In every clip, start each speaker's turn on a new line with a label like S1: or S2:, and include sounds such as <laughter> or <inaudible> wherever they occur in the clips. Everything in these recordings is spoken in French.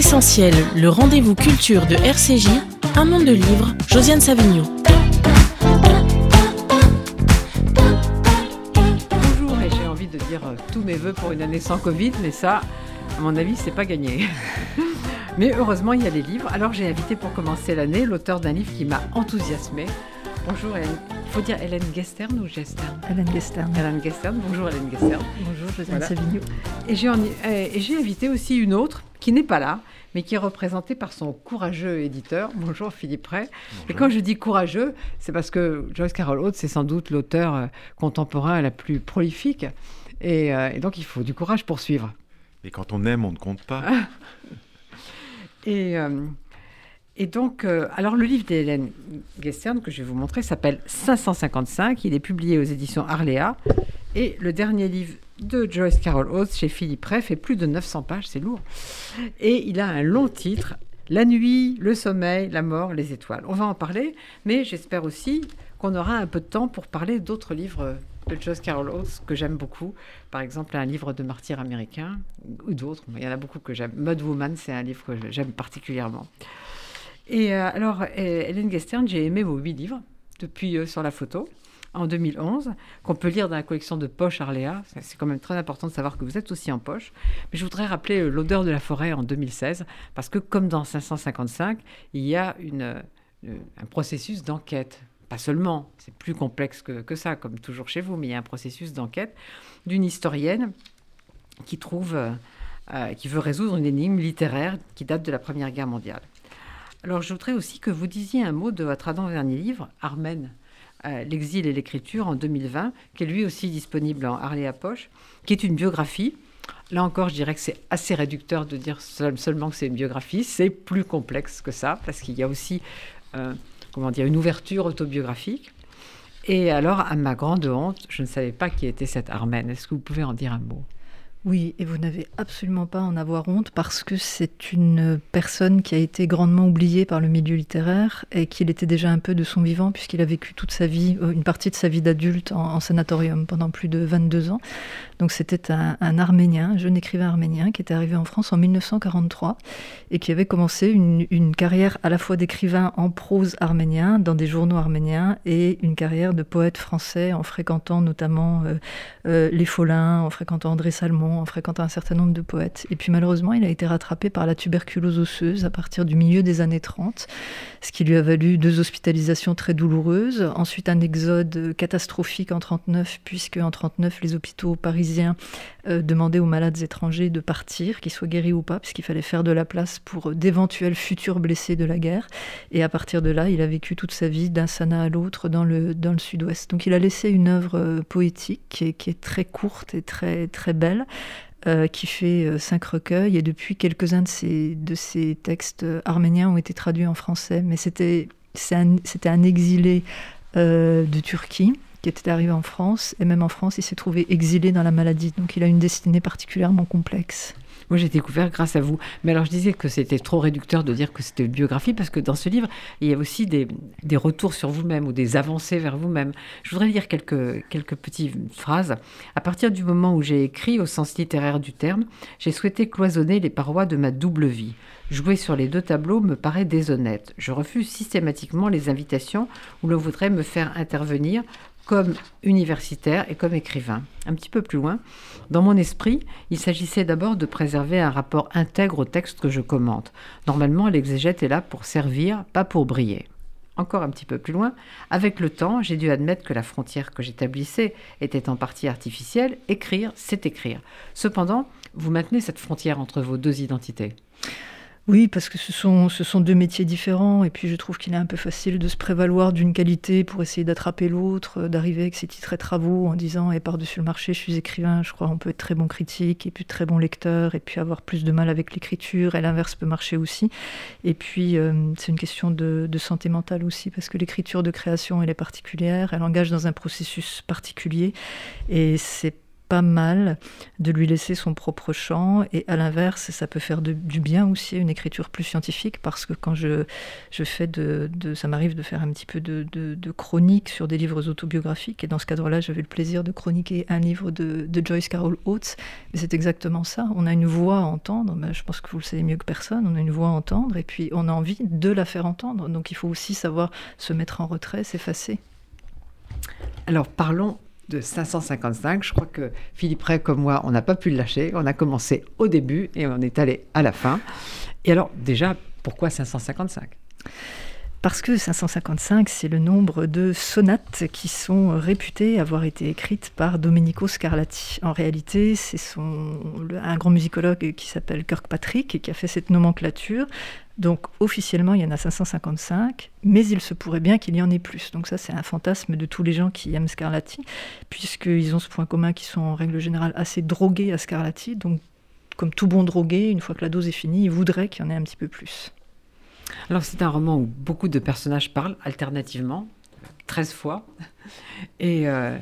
S1: L'essentiel, le rendez-vous culture de RCJ, un monde de livres, Josiane Savigno.
S2: Bonjour, et j'ai envie de dire euh, tous mes voeux pour une année sans Covid, mais ça, à mon avis, c'est pas gagné. <laughs> mais heureusement, il y a les livres. Alors j'ai invité pour commencer l'année l'auteur d'un livre qui m'a enthousiasmé. Bonjour Hélène. Il faut dire Hélène Gestern ou Gestern
S3: Hélène Gestern.
S2: Hélène Gestern. Bonjour Hélène Gestern.
S3: Bonjour Josiane
S2: Voilà.
S3: Savigno.
S2: Et j'ai en- et j'ai invité aussi une autre qui n'est pas là, mais qui est représentée par son courageux éditeur. Bonjour Philippe Ray. Et quand je dis courageux, c'est parce que Joyce Carol Oates, c'est sans doute l'auteur euh, contemporain la plus prolifique. Et, euh, et donc il faut du courage pour suivre.
S4: Et quand on aime, on ne compte pas.
S2: Et, euh, et donc, euh, alors le livre d'Hélène Gestern que je vais vous montrer s'appelle 555. Il est publié aux éditions Arléa. Et le dernier livre de Joyce Carol Oates chez Philippe Ray fait plus de 900 pages, c'est lourd. Et il a un long titre La nuit, le sommeil, la mort, les étoiles. On va en parler, mais j'espère aussi qu'on aura un peu de temps pour parler d'autres livres de Joyce Carol Oates que j'aime beaucoup. Par exemple, un livre de martyrs américains ou d'autres. Il y en a beaucoup que j'aime. Mud Woman, c'est un livre que j'aime particulièrement. Et euh, alors, euh, Hélène Gestern, j'ai aimé vos huit livres depuis euh, sur la photo en 2011, qu'on peut lire dans la collection de Poche Arléa. C'est- quand même très important de savoir que vous êtes aussi en poche. Mais je voudrais rappeler L'odeur de la forêt en 2016, parce que comme dans 555, il y a un processus d'enquête. Pas seulement, c'est plus complexe que, ça, comme toujours chez vous, mais il y a un processus d'enquête d'une historienne qui trouve, qui veut résoudre une énigme littéraire qui date de la Première Guerre mondiale. Alors, je voudrais aussi que vous disiez un mot de votre avant-dernier livre, Armen, euh, L'exil et l'écriture, en 2020, qui est lui aussi disponible en Arléa Poche, qui est une biographie. Là encore, je dirais que c'est assez réducteur de dire seul- seulement que c'est une biographie. C'est plus complexe que ça, parce qu'il y a aussi euh, comment dire, une ouverture autobiographique. Et alors, à ma grande honte, je ne savais pas qui était cette Armen. Est-ce que vous pouvez en dire un mot?
S3: Oui, et vous n'avez absolument pas à en avoir honte parce que c'est une personne qui a été grandement oubliée par le milieu littéraire et qu'il était déjà un peu de son vivant puisqu'il a vécu toute sa vie, euh, une partie de sa vie d'adulte en, sanatorium pendant plus de 22 ans. Donc c'était un, Arménien, un jeune écrivain arménien qui était arrivé en France en 1943 et qui avait commencé une, une carrière à la fois d'écrivain en prose arménien dans des journaux arméniens et une carrière de poète français en fréquentant notamment euh, euh, les Follins, en fréquentant André Salmon, en fréquentant un certain nombre de poètes. Et puis malheureusement, il a été rattrapé par la tuberculose osseuse à partir du milieu des années 30, ce qui lui a valu deux hospitalisations très douloureuses, ensuite un exode catastrophique en 39, puisque en 39, les hôpitaux parisiens euh, demandaient aux malades étrangers de partir, qu'ils soient guéris ou pas, puisqu'il fallait faire de la place pour d'éventuels futurs blessés de la guerre. Et à partir de là, il a vécu toute sa vie d'un sana à l'autre dans le, dans le sud-ouest. Donc il a laissé une œuvre euh, poétique qui est, qui est très courte et très, très belle. Euh, qui fait euh, cinq recueils. Et depuis quelques-uns de ces, de textes euh, arméniens ont été traduits en français. Mais c'était un- un, exilé de Turquie qui était arrivé en France. Et même en France il s'est trouvé exilé dans la maladie. Donc il a une destinée particulièrement complexe
S2: Moi, j'ai découvert grâce à vous. Mais alors, je disais que c'était trop réducteur de dire que c'était une biographie, parce que dans ce livre, il y a aussi des, retours sur vous-même ou des avancées vers vous-même. Je voudrais lire quelques, quelques petites phrases. À partir du moment où j'ai écrit, au sens littéraire du terme, j'ai souhaité cloisonner les parois de ma double vie. Jouer sur les deux tableaux me paraît déshonnête. Je refuse systématiquement les invitations où l'on voudrait me faire intervenir comme universitaire et comme écrivain. Un petit peu plus loin, dans mon esprit, il s'agissait d'abord de préserver un rapport intègre au texte que je commente. Normalement, l'exégète est là pour servir, pas pour briller. Encore un petit peu plus loin, avec le temps, j'ai dû admettre que la frontière que j'établissais était en partie artificielle. Écrire, c'est écrire. Cependant, vous maintenez cette frontière entre vos deux identités.
S3: Oui, parce que ce sont, deux métiers différents, et puis je trouve qu'il est un peu facile de se prévaloir d'une qualité pour essayer d'attraper l'autre, euh, d'arriver avec ses titres et travaux en disant, et par-dessus le marché, je suis écrivain, je crois on peut être très bon critique, et puis très bon lecteur, et puis avoir plus de mal avec l'écriture, et l'inverse peut marcher aussi. Et puis euh, c'est une question de, de santé mentale aussi, parce que l'écriture de création, elle est particulière, elle engage dans un processus particulier, et c'est pas mal de lui laisser son propre champ. Et à l'inverse, ça peut faire du bien aussi une écriture plus scientifique parce que quand je, je fais de, ça m'arrive de faire un petit peu de, chronique sur des livres autobiographiques. Et dans ce cadre-là, j'avais le plaisir de chroniquer un livre de, Joyce Carol Oates. Mais c'est exactement ça. On a une voix à entendre. Je pense que vous le savez mieux que personne. On a une voix à entendre et puis on a envie de la faire entendre. Donc il faut aussi savoir se mettre en retrait, s'effacer.
S2: Alors parlons de 555. Je crois que Philippe Ray, comme moi, on n'a pas pu le lâcher. On a commencé au début et on est allé à la fin. Et alors, déjà, pourquoi 555
S3: parce que 555, c'est le nombre de sonates qui sont réputées avoir été écrites par Domenico Scarlatti. En réalité, c'est un grand musicologue qui s'appelle Kirkpatrick qui a fait cette nomenclature. Donc officiellement, il y en a 555, mais il se pourrait bien qu'il y en ait plus. Donc ça, c'est un fantasme de tous les gens qui aiment Scarlatti, puisqu'ils ont ce point commun qu'ils sont en règle générale assez drogués à Scarlatti. Donc comme tout bon drogué, une fois que la dose est finie, ils voudraient qu'il y en ait un petit peu plus.
S2: Alors c'est un roman où beaucoup de personnages parlent alternativement, 13 fois, <laughs> et euh,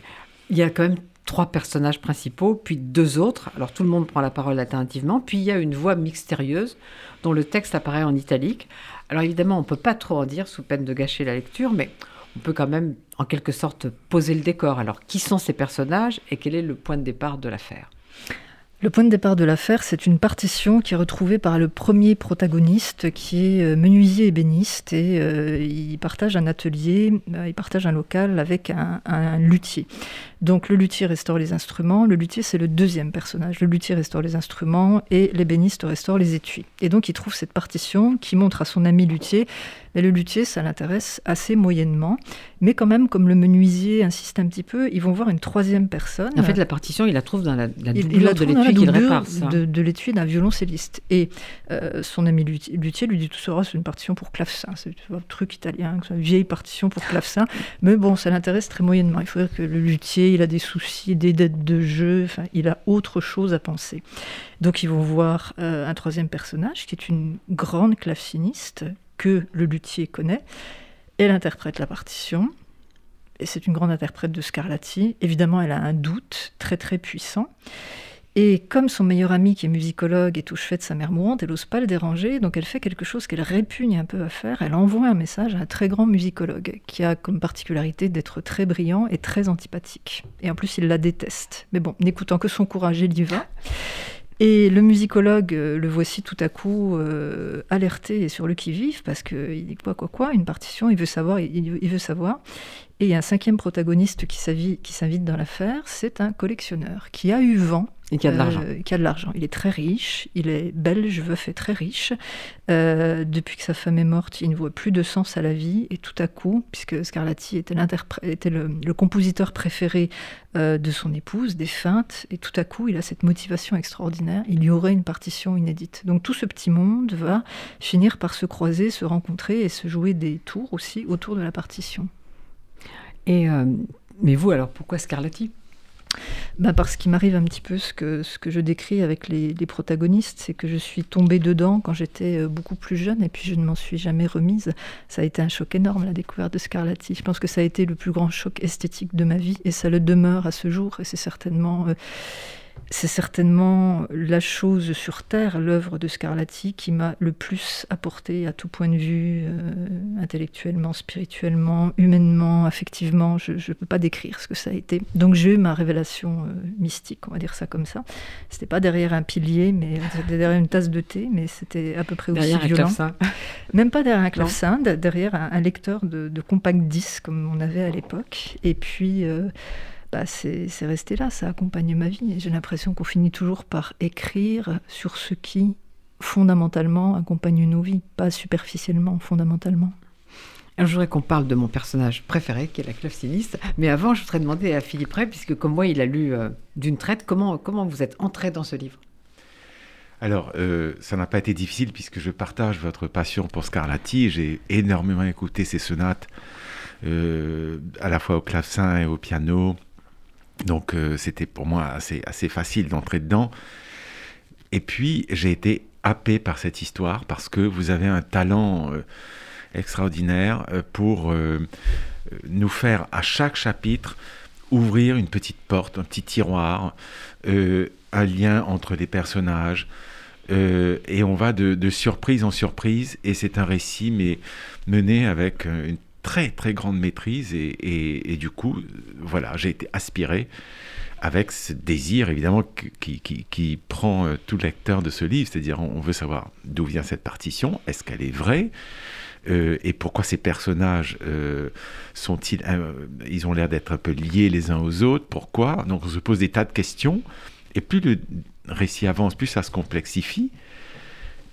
S2: il y a quand même trois personnages principaux, puis deux autres. Alors tout le monde prend la parole alternativement, puis il y a une voix mystérieuse dont le texte apparaît en italique. Alors évidemment, on ne peut pas trop en dire sous peine de gâcher la lecture, mais on peut quand même en quelque sorte poser le décor. Alors qui sont ces personnages et quel est le point de départ de l'affaire?
S3: Le point de départ de l'affaire, c'est une partition qui est retrouvée par le premier protagoniste, qui est euh, menuisier ébéniste, et euh, il partage un atelier, euh, il partage un local avec un, un, luthier. Donc le luthier restaure les instruments, le luthier c'est le deuxième personnage, le luthier restaure les instruments et l'ébéniste restaure les étuis. Et donc il trouve cette partition qui montre à son ami luthier mais le luthier, ça l'intéresse assez moyennement. Mais quand même, comme le menuisier insiste un petit peu, ils vont voir une troisième personne.
S2: En fait, la partition, il la trouve dans la, la doublure de l'étui qu'il répare.
S3: De, de l'étui d'un violoncelliste. Et euh, son ami luthier, lui dit tout ça, c'est une partition pour clavecin. C'est un truc italien, une vieille partition pour clavecin. Mais bon, ça l'intéresse très moyennement. Il faut dire que le luthier, il a des soucis, des dettes de jeu, enfin, il a autre chose à penser. Donc ils vont voir euh, un troisième personnage qui est une grande claveciniste que le luthier connaît. Elle interprète la partition. Et c'est une grande interprète de Scarlatti. Évidemment, elle a un doute très très puissant. Et comme son meilleur ami, qui est musicologue, est au chevet de sa mère mourante, elle n'ose pas le déranger, donc elle fait quelque chose qu'elle répugne un peu à faire. Elle envoie un message à un très grand musicologue, qui a comme particularité d'être très brillant et très antipathique. Et en plus, il la déteste. Mais bon, n'écoutant que son courage, il y va. Et le musicologue, euh, le voici tout à coup euh, alerté et sur le qui-vive, parce qu'il dit quoi, quoi, quoi, une partition, il veut savoir, il, veut savoir. Et un cinquième protagoniste qui s'invite dans l'affaire, c'est un collectionneur qui a eu vent
S2: et qui a de l'argent.
S3: Euh, qui a de l'argent. Il est très riche, il est belge, veuf et très riche. Euh, depuis que sa femme est morte, il ne voit plus de sens à la vie. Et tout à coup, puisque Scarlatti était, était le, le, compositeur préféré euh, de son épouse, des feintes, et tout à coup, il a cette motivation extraordinaire. Il y aurait une partition inédite. Donc tout ce petit monde va finir par se croiser, se rencontrer et se jouer des tours aussi autour de la partition.
S2: Et mais vous, alors, pourquoi Scarlatti?
S3: Bah parce qu'il m'arrive un petit peu ce que, ce que je décris avec les, protagonistes, c'est que je suis tombée dedans quand j'étais euh, beaucoup plus jeune et puis je ne m'en suis jamais remise. Ça a été un choc énorme la découverte de Scarlatti. Je pense que ça a été le plus grand choc esthétique de ma vie et ça le demeure à ce jour et c'est certainement... Euh, c'est certainement la chose sur Terre, l'œuvre de Scarlatti, qui m'a le plus apporté à tout point de vue, euh, intellectuellement, spirituellement, humainement, affectivement. Je ne peux pas décrire ce que ça a été. Donc j'ai eu ma révélation euh, mystique, on va dire ça comme ça. C'était pas derrière un pilier, mais <laughs> derrière une tasse de thé, mais c'était à peu près aussi
S2: derrière
S3: violent.
S2: Un <laughs>
S3: Même pas derrière un clavecin, derrière un, lecteur de, compact disque comme on avait à l'époque. Et puis... Euh, bah, c'est resté là, ça accompagne ma vie. J'ai l'impression qu'on finit toujours par écrire sur ce qui, fondamentalement, accompagne nos vies, pas superficiellement, fondamentalement.
S2: Alors, je voudrais qu'on parle de mon personnage préféré, qui est la claveciniste. Mais avant, je voudrais demander à Philippe Ray, puisque comme moi, il a lu euh, d'une traite, comment, comment vous êtes entré dans ce livre?
S4: Alors, euh, ça n'a pas été difficile puisque je partage votre passion pour Scarlatti. J'ai énormément écouté ses sonates, euh, à la fois au clavecin et au piano, donc euh, c'était pour moi assez, facile d'entrer dedans. Et puis j'ai été happé par cette histoire parce que vous avez un talent euh, extraordinaire euh, pour nous faire à chaque chapitre ouvrir une petite porte, un petit tiroir, un lien entre les personnages. Et on va de, surprise en surprise. Et c'est un récit, mais mené avec une très très grande maîtrise. Et, du coup, voilà, j'ai été aspiré avec ce désir évidemment qui, qui, prend euh, tout lecteur de ce livre, c'est-à-dire on veut savoir d'où vient cette partition, est-ce qu'elle est vraie euh, et pourquoi ces personnages euh, sont-ils, ils ont l'air d'être un peu liés les uns aux autres, pourquoi? Donc on se pose des tas de questions, et plus le récit avance, plus ça se complexifie.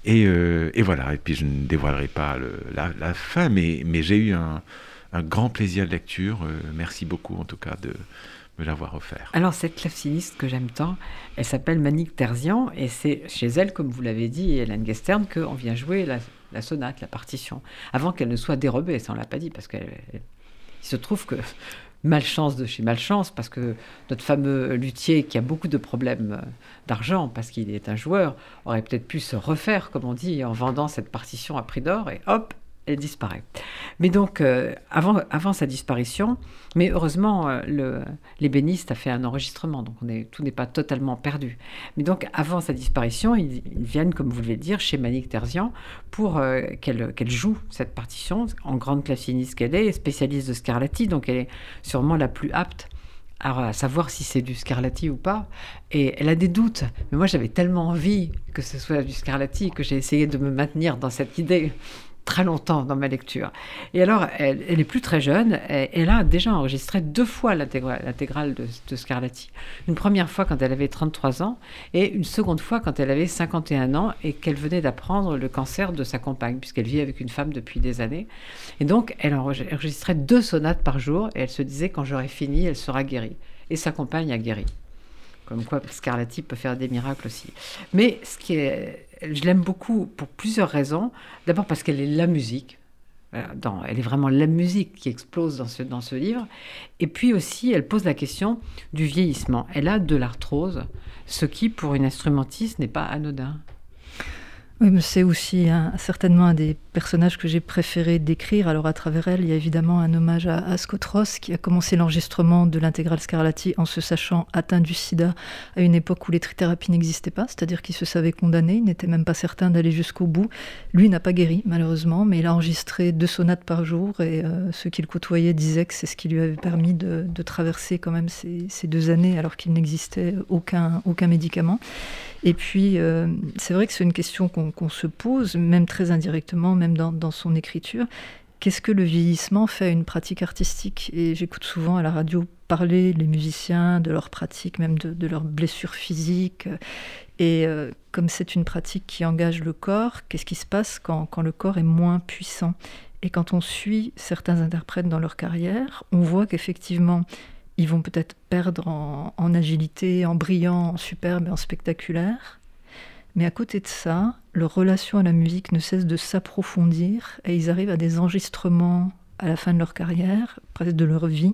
S4: Et, voilà, et puis je ne dévoilerai pas la, fin, mais, j'ai eu un, grand plaisir de lecture. merci beaucoup en tout cas de, me l'avoir offert.
S2: Alors cette claveciniste que j'aime tant, elle s'appelle Manique Terzian et c'est chez elle, comme vous l'avez dit, Hélène Gestern, qu'on vient jouer la, sonate, la partition, avant qu'elle ne soit dérobée, ça on l'a pas dit, parce qu'il se trouve que malchance de chez malchance, parce que notre fameux luthier qui a beaucoup de problèmes euh, d'argent, parce qu'il est un joueur, aurait peut-être pu se refaire, comme on dit, en vendant cette partition à prix d'or, et hop, elle disparaît. Mais donc, euh, avant, sa disparition, mais heureusement, euh, l'ébéniste a fait un enregistrement, donc on est, tout n'est pas totalement perdu. Mais donc, avant sa disparition, ils, viennent, comme vous le dire, chez Manique Terzian pour euh, qu'elle, joue cette partition, en grande claveciniste qu'elle est, spécialiste de Scarlatti, donc elle est sûrement la plus apte à savoir si c'est du Scarlatti ou pas. Et elle a des doutes. Mais moi, j'avais tellement envie que ce soit du Scarlatti que j'ai essayé de me maintenir dans cette idée très longtemps dans ma lecture. Et alors, elle, est plus très jeune, elle a déjà enregistré deux fois l'intégrale de, Scarlatti. Une première fois quand elle avait 33 ans et une seconde fois quand elle avait 51 ans et qu'elle venait d'apprendre le cancer de sa compagne, puisqu'elle vit avec une femme depuis des années. Et donc, elle enregistrait deux sonates par jour et elle se disait, quand j'aurai fini, elle sera guérie. Et sa compagne a guéri. Comme quoi, Scarlatti peut faire des miracles aussi. Mais ce qui est je l'aime beaucoup pour plusieurs raisons. D'abord parce qu'elle est la musique. Euh, dans, elle est vraiment la musique qui explose dans ce, dans ce livre. Et puis aussi, elle pose la question du vieillissement. Elle a de l'arthrose, ce qui, pour une instrumentiste, n'est pas anodin.
S3: Oui, mais c'est aussi certainement un des personnages que j'ai préféré décrire. Alors à travers elle, il y a évidemment un hommage à, à Scott Ross qui a commencé l'enregistrement de l'intégrale Scarlatti en se sachant atteint du sida à une époque où les trithérapies n'existaient pas, c'est-à-dire qu'il se savait condamné, il n'était même pas certain d'aller jusqu'au bout. Lui n'a pas guéri malheureusement, mais il a enregistré deux sonates par jour et euh, ceux qu'il côtoyait disaient que c'est ce qui lui avait permis de, traverser quand même ces, ces deux années alors qu'il n'existait aucun, aucun médicament. Et puis, euh, c'est vrai que c'est une question qu'on se pose, même très indirectement, même dans, son écriture. Qu'est-ce que le vieillissement fait à une pratique artistique? Et j'écoute souvent à la radio parler les musiciens de leur pratique, même de, leurs blessures physiques. Et euh, comme c'est une pratique qui engage le corps, qu'est-ce qui se passe quand, quand le corps est moins puissant? Et quand on suit certains interprètes dans leur carrière, on voit qu'effectivement, ils vont peut-être perdre en, agilité, en brillant, en superbe et en spectaculaire. Mais à côté de ça, leur relation à la musique ne cesse de s'approfondir et ils arrivent à des enregistrements à la fin de leur carrière, presque de leur vie,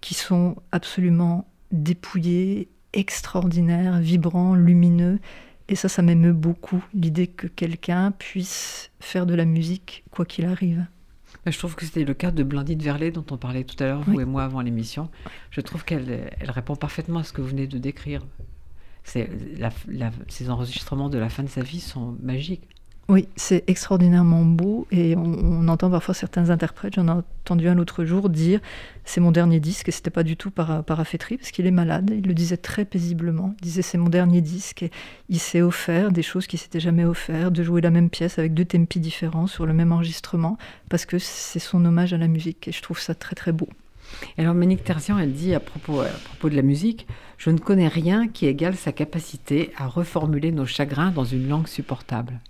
S3: qui sont absolument dépouillés, extraordinaires, vibrants, lumineux. Et ça, ça m'émeut beaucoup, l'idée que quelqu'un puisse faire de la musique quoi qu'il arrive.
S2: Je trouve que c'était le cas de Blandine Verlet dont on parlait tout à l'heure, vous et moi, avant l'émission. Je trouve qu'elle elle répond parfaitement à ce que vous venez de décrire. Ces enregistrements de la fin de sa vie sont magiques.
S3: Oui, c'est extraordinairement beau et on, entend parfois certains interprètes, j'en ai entendu un l'autre jour dire c'est mon dernier disque et c'était pas du tout par, par parce qu'il est malade, il le disait très paisiblement, il disait c'est mon dernier disque et il s'est offert des choses qu'il s'était jamais offert, de jouer la même pièce avec deux tempi différents sur le même enregistrement parce que c'est son hommage à la musique et je trouve ça très très beau.
S2: Alors Monique Terzian, elle dit à propos, à propos de la musique, je ne connais rien qui égale sa capacité à reformuler nos chagrins dans une langue supportable.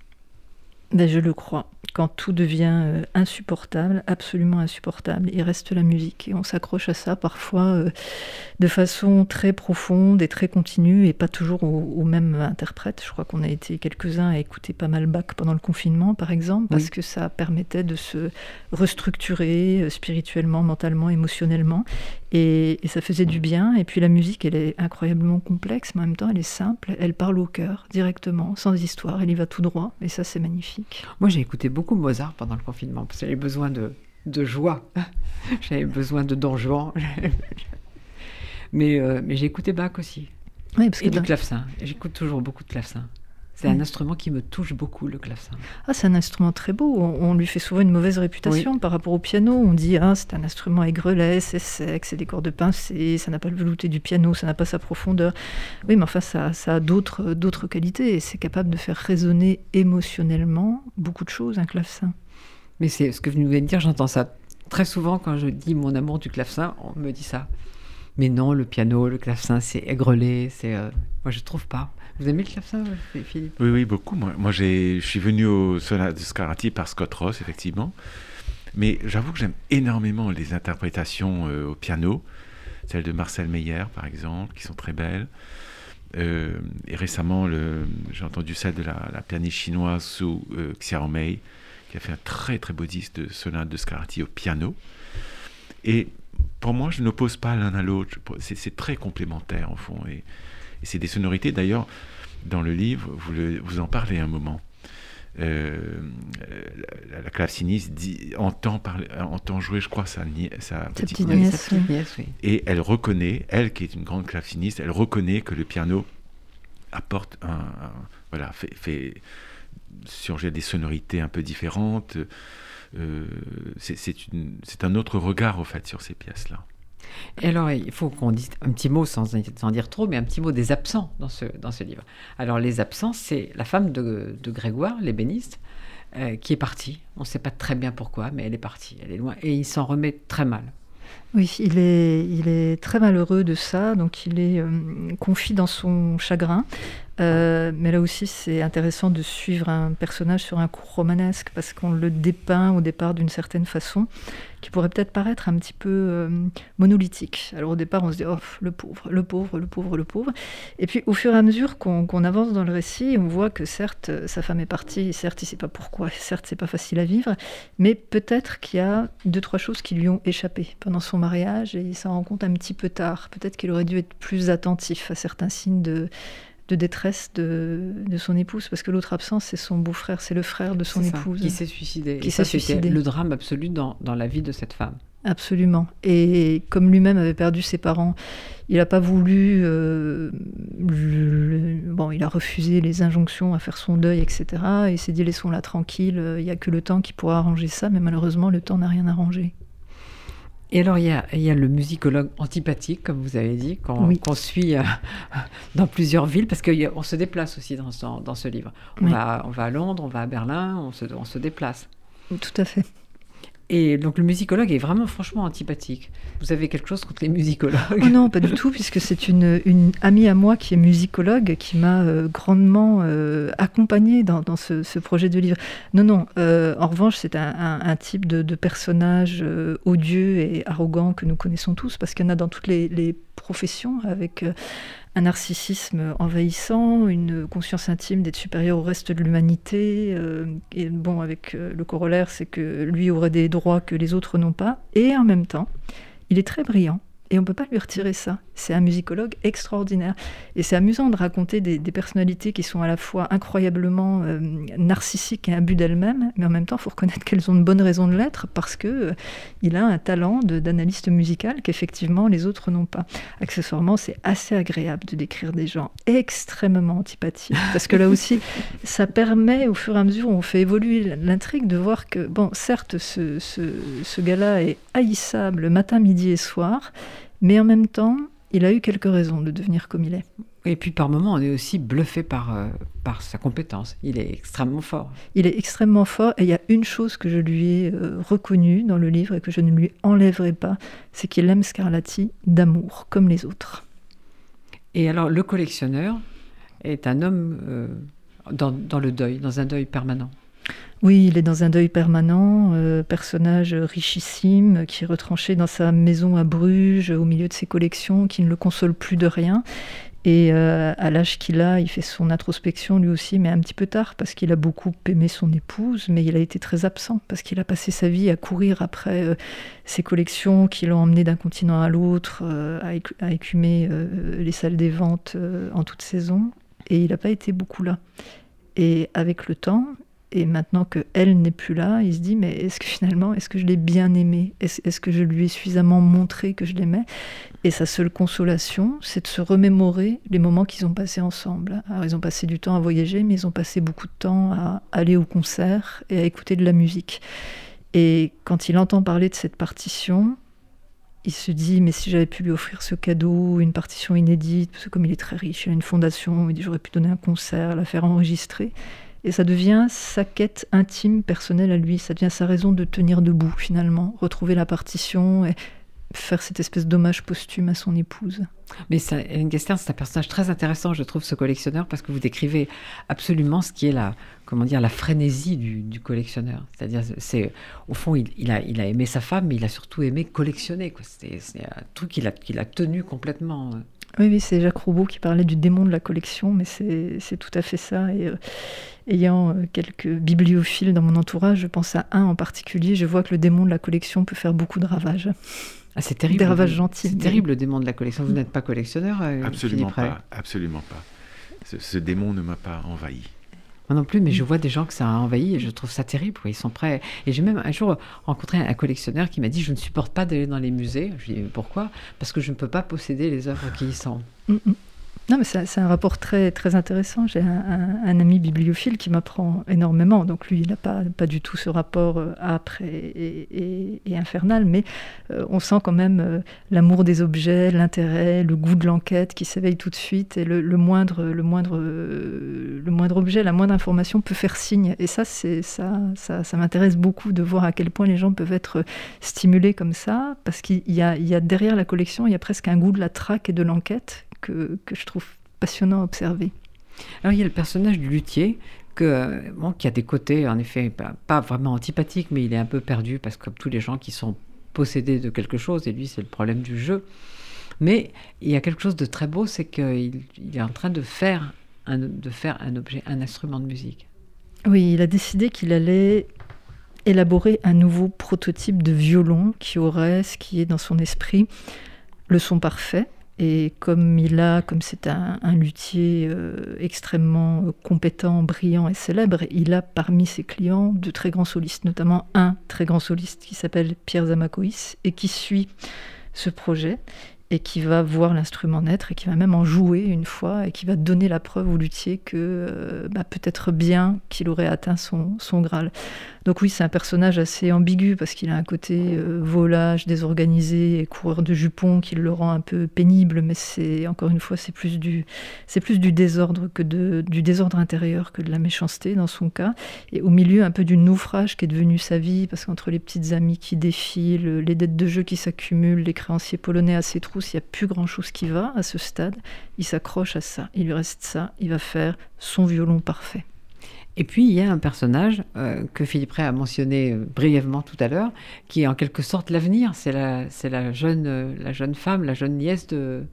S3: Ben, je le crois. Quand tout devient euh, insupportable, absolument insupportable, il reste la musique. Et on s'accroche à ça parfois euh, de façon très profonde et très continue et pas toujours au, même interprète. Je crois qu'on a été quelques-uns à écouter pas mal Bach pendant le confinement, par exemple, parce que ça permettait de se restructurer euh, spirituellement, mentalement, émotionnellement. Et, ça faisait du bien. Et puis la musique, elle est incroyablement complexe, mais en même temps, elle est simple. Elle parle au cœur, directement, sans histoire. Elle y va tout droit. Et ça, c'est magnifique.
S2: Moi, j'ai écouté beaucoup Mozart pendant le confinement, parce que j'avais besoin de, de joie. <laughs> j'avais besoin de Don Juan. <laughs> Mais, euh, mais j'ai écouté Bach aussi.
S3: Oui, parce que
S2: Et du clavecin. J'écoute toujours beaucoup de clavecin. C'est un instrument qui me touche beaucoup, le clavecin.
S3: Ah, c'est un instrument très beau. On, on lui fait souvent une mauvaise réputation par rapport au piano. On dit ah, c'est un instrument aigrelet, c'est sec, c'est des cordes pincées, ça n'a pas le velouté du piano, ça n'a pas sa profondeur. Oui, mais enfin, ça, ça a d'autres d'autres qualités et c'est capable de faire résonner émotionnellement beaucoup de choses, un clavecin.
S2: Mais c'est ce que vous venez de dire, j'entends ça très souvent quand je dis mon amour du clavecin, on me dit ça. Mais non, le piano, le clavecin, c'est aigrelé, c'est... euh, Moi, je trouve pas. Vous aimez le clavecin, Philippe?
S4: Oui, oui, beaucoup. Moi, moi je suis venu au sonate de Scarlatti par Scott Ross, effectivement. Mais j'avoue que j'aime énormément les interprétations euh, au piano, celles de Marcel Meyer, par exemple, qui sont très belles. Euh, et récemment, j'ai entendu celle de la, pianiste chinoise Su euh, Xiaomei, qui a fait un très très beau disque de sonate de Scarlatti au piano. Et pour moi, je n'oppose pas l'un à l'autre. C'est très complémentaire, au fond. Et, et c'est des sonorités, d'ailleurs, dans le livre, vous, le- vous en parlez un moment. Euh, la, la claveciniste dit, entend, parler, entend jouer, je crois, sa, sa petite
S3: petite
S4: nièce.
S3: nièce.
S2: sa petite nièce, oui.
S4: Et elle reconnaît, elle qui est une grande claveciniste, elle reconnaît que le piano apporte un, un- voilà, fait, fait surgir des sonorités un peu différentes. Euh, c'est- c'est une- c'est un autre regard, au fait, sur ces pièces-là.
S2: Et alors, il faut qu'on dise un petit mot, sans, sans dire trop, mais un petit mot des absents dans ce, dans livre. Alors, les absents, c'est la femme de, de Grégoire, l'ébéniste, euh, qui est partie. On ne sait pas très bien pourquoi, mais elle est partie, elle est loin. Et il s'en remet très mal.
S3: Oui, il est, il est très malheureux de ça, donc il est euh, confit dans son chagrin. Euh, mais là aussi, c'est intéressant de suivre un personnage sur un cours romanesque parce qu'on le dépeint au départ d'une certaine façon qui pourrait peut-être paraître un petit peu euh, monolithique. Alors au départ, on se dit oh le pauvre, le pauvre, le pauvre, le pauvre. Et puis au fur et à mesure qu'on avance dans le récit, on voit que certes sa femme est partie, certes il ne sait pas pourquoi, certes c'est pas facile à vivre, mais peut-être qu'il y a deux trois choses qui lui ont échappé pendant son mariage et il s'en rend compte un petit peu tard. Peut-être qu'il aurait dû être plus attentif à certains signes de de détresse de, de son épouse, parce que l'autre absent, c'est son beau-frère, c'est le frère de son
S2: ça,
S3: épouse.
S2: Qui s'est suicidé.
S3: Qui s'est suicidé.
S2: le drame absolu dans, dans la vie de cette femme.
S3: Absolument. Et comme lui-même avait perdu ses parents, il n'a pas voulu. euh, le- le- bon, il a refusé les injonctions à faire son deuil, etc. Et il s'est dit laissons-la tranquille. Il n'y a que le temps qui pourra arranger ça. Mais malheureusement, le temps n'a rien arrangé.
S2: Et alors, il y a, il y a le musicologue antipathique, comme vous avez dit, qu'on
S3: Oui.
S2: suit euh, <laughs> dans plusieurs villes, parce qu'on se déplace aussi dans ce, dans ce livre. On,
S3: Oui.
S2: va, on va à Londres, on va à Berlin, on se, on se déplace.
S3: Tout à fait.
S2: Et donc, le musicologue est vraiment, franchement, antipathique. Vous avez quelque chose contre les musicologues?
S3: Oh non, pas du tout, puisque c'est une, amie à moi qui est musicologue qui m'a euh, grandement euh, accompagnée dans, ce, projet de livre. Non, non, euh, en revanche, c'est un, type de, personnage odieux et arrogant que nous connaissons tous, parce qu'il y en a dans toutes les, les professions, avec un narcissisme envahissant, une conscience intime d'être supérieur au reste de l'humanité. euh, et bon, avec euh, le corollaire, c'est que lui aurait des droits que les autres n'ont pas, et en même temps, il est très brillant. Et on ne peut pas lui retirer ça. C'est un musicologue extraordinaire. Et c'est amusant de raconter des, des personnalités qui sont à la fois incroyablement euh, narcissiques et imbues d'elles-mêmes, mais en même temps, il faut reconnaître qu'elles ont de bonnes raisons de l'être parce que euh, il a un talent d'analyste musical qu'effectivement les autres n'ont pas. Accessoirement, c'est assez agréable de décrire des gens extrêmement antipathiques <laughs> parce que là aussi, ça permet au fur et à mesure où on fait évoluer l'intrigue de voir que, bon, certes, ce, ce, ce gars-là est haïssable matin, midi et soir, mais en même temps, il a eu quelques raisons de devenir comme il est.
S2: Et puis, par moments, on est aussi bluffé par, euh, par sa compétence. Il est extrêmement fort.
S3: Il est extrêmement fort et il y a une chose que je lui ai euh, reconnue dans le livre et que je ne lui enlèverai pas, c'est qu'il aime Scarlatti d'amour, comme les autres.
S2: Et alors, le collectionneur est un homme euh, dans, dans le deuil, dans un deuil permanent.
S3: Oui, il est dans un deuil permanent, euh, personnage richissime qui est retranché dans sa maison à Bruges, au milieu de ses collections, qui ne le console plus de rien. Et euh, à l'âge qu'il a, il fait son introspection lui aussi, mais un petit peu tard, parce qu'il a beaucoup aimé son épouse, mais il a été très absent, parce qu'il a passé sa vie à courir après euh, ses collections qui l'ont emmené d'un continent à l'autre, à, écu- à écumer les salles des ventes en toute saison. Et il n'a pas été beaucoup là. Et avec le temps, Et maintenant que elle n'est plus là, il se dit mais est-ce que finalement, est-ce que je l'ai bien aimé Est-ce que je lui ai suffisamment montré que je l'aimais? Et sa seule consolation, c'est de se remémorer les moments qu'ils ont passés ensemble. Alors ils ont passé du temps à voyager, mais ils ont passé beaucoup de temps à aller au concert et à écouter de la musique. Et quand il entend parler de cette partition, il se dit mais si j'avais pu lui offrir ce cadeau, une partition inédite, parce que comme il est très riche, il a une fondation, il dit j'aurais pu donner un concert, la faire enregistrer. Et ça devient sa quête intime, personnelle à lui. Ça devient sa raison de tenir debout, finalement. Retrouver la partition et faire cette espèce d'hommage posthume à son épouse.
S2: Mais Hélène Gester, c'est un personnage très intéressant, je trouve, ce collectionneur, parce que vous décrivez absolument ce qui est la, comment dire, la frénésie du, collectionneur. C'est-à-dire, c'est au fond, il, a, aimé sa femme, mais il a surtout aimé collectionner. C'est un truc qu'il a, qu'il a tenu complètement.
S3: Oui, oui, c'est Jacques Roubaud qui parlait du démon de la collection, mais c'est tout à fait ça. Et, euh, ayant euh, quelques bibliophiles dans mon entourage, je pense à un en particulier, je vois que le démon de la collection peut faire beaucoup de ravages.
S2: Ah, c'est terrible.
S3: Des ravages gentils.
S2: C'est terrible le démon de la collection. Vous n'êtes pas collectionneur
S4: euh, Absolument pas. Absolument pas. Ce, démon ne m'a pas envahi.
S2: Moi non plus, mais je vois des gens que ça a envahi et je trouve ça terrible. Ils sont prêts. Et j'ai même un jour rencontré un collectionneur qui m'a dit Je ne supporte pas d'aller dans les musées. Je lui ai dit Pourquoi? Parce que je ne peux pas posséder les œuvres qui y sont. Mm, mm.
S3: Non, mais c'est un rapport très, très intéressant. J'ai un, ami bibliophile qui m'apprend énormément. Donc lui, il n'a pas, pas du tout ce rapport euh, âpre et, infernal, mais euh, on sent quand même euh, l'amour des objets, l'intérêt, le goût de l'enquête qui s'éveille tout de suite. Et le, moindre, le, moindre, le moindre objet, la moindre information peut faire signe. Et ça, ça, ça, m'intéresse beaucoup de voir à quel point les gens peuvent être stimulés comme ça, parce qu'il y a derrière la collection, il y a presque un goût de la traque et de l'enquête que, je trouve passionnant à observer.
S2: Alors il y a le personnage du luthier que, bon, qui a des côtés en effet pas, vraiment antipathiques, mais il est un peu perdu parce que comme tous les gens qui sont possédés de quelque chose, et lui c'est le problème du jeu. Mais il y a quelque chose de très beau, c'est qu'il il est en train de faire, un, de faire un objet, un instrument de musique.
S3: Oui, il a décidé qu'il allait élaborer un nouveau prototype de violon qui aurait ce qui est dans son esprit le son parfait, et comme il a, comme c'est un, luthier euh, extrêmement euh, compétent, brillant et célèbre, il a parmi ses clients de très grands solistes, notamment un très grand soliste qui s'appelle Pierre Zamakoïs et qui suit ce projet et qui va voir l'instrument naître et qui va même en jouer une fois et qui va donner la preuve au luthier que euh, bah, peut-être bien qu'il aurait atteint son Graal. Donc oui, c'est un personnage assez ambigu parce qu'il a un côté euh, volage, désorganisé et coureur de jupons qui le rend un peu pénible, mais c'est encore une fois c'est plus du désordre que de, du désordre intérieur que de la méchanceté dans son cas. Et au milieu un peu du naufrage qui est devenu sa vie parce qu'entre les petites amies qui défilent, les dettes de jeu qui s'accumulent, les créanciers polonais à ses trousses, il n'y a plus grand chose qui va à ce stade. Il s'accroche à ça, il lui reste ça, il va faire son violon parfait.
S2: Et puis il y a un personnage euh, que Philippe Ray a mentionné euh, brièvement tout à l'heure, qui est en quelque sorte l'avenir. C'est la, euh, jeune femme, la jeune nièce de,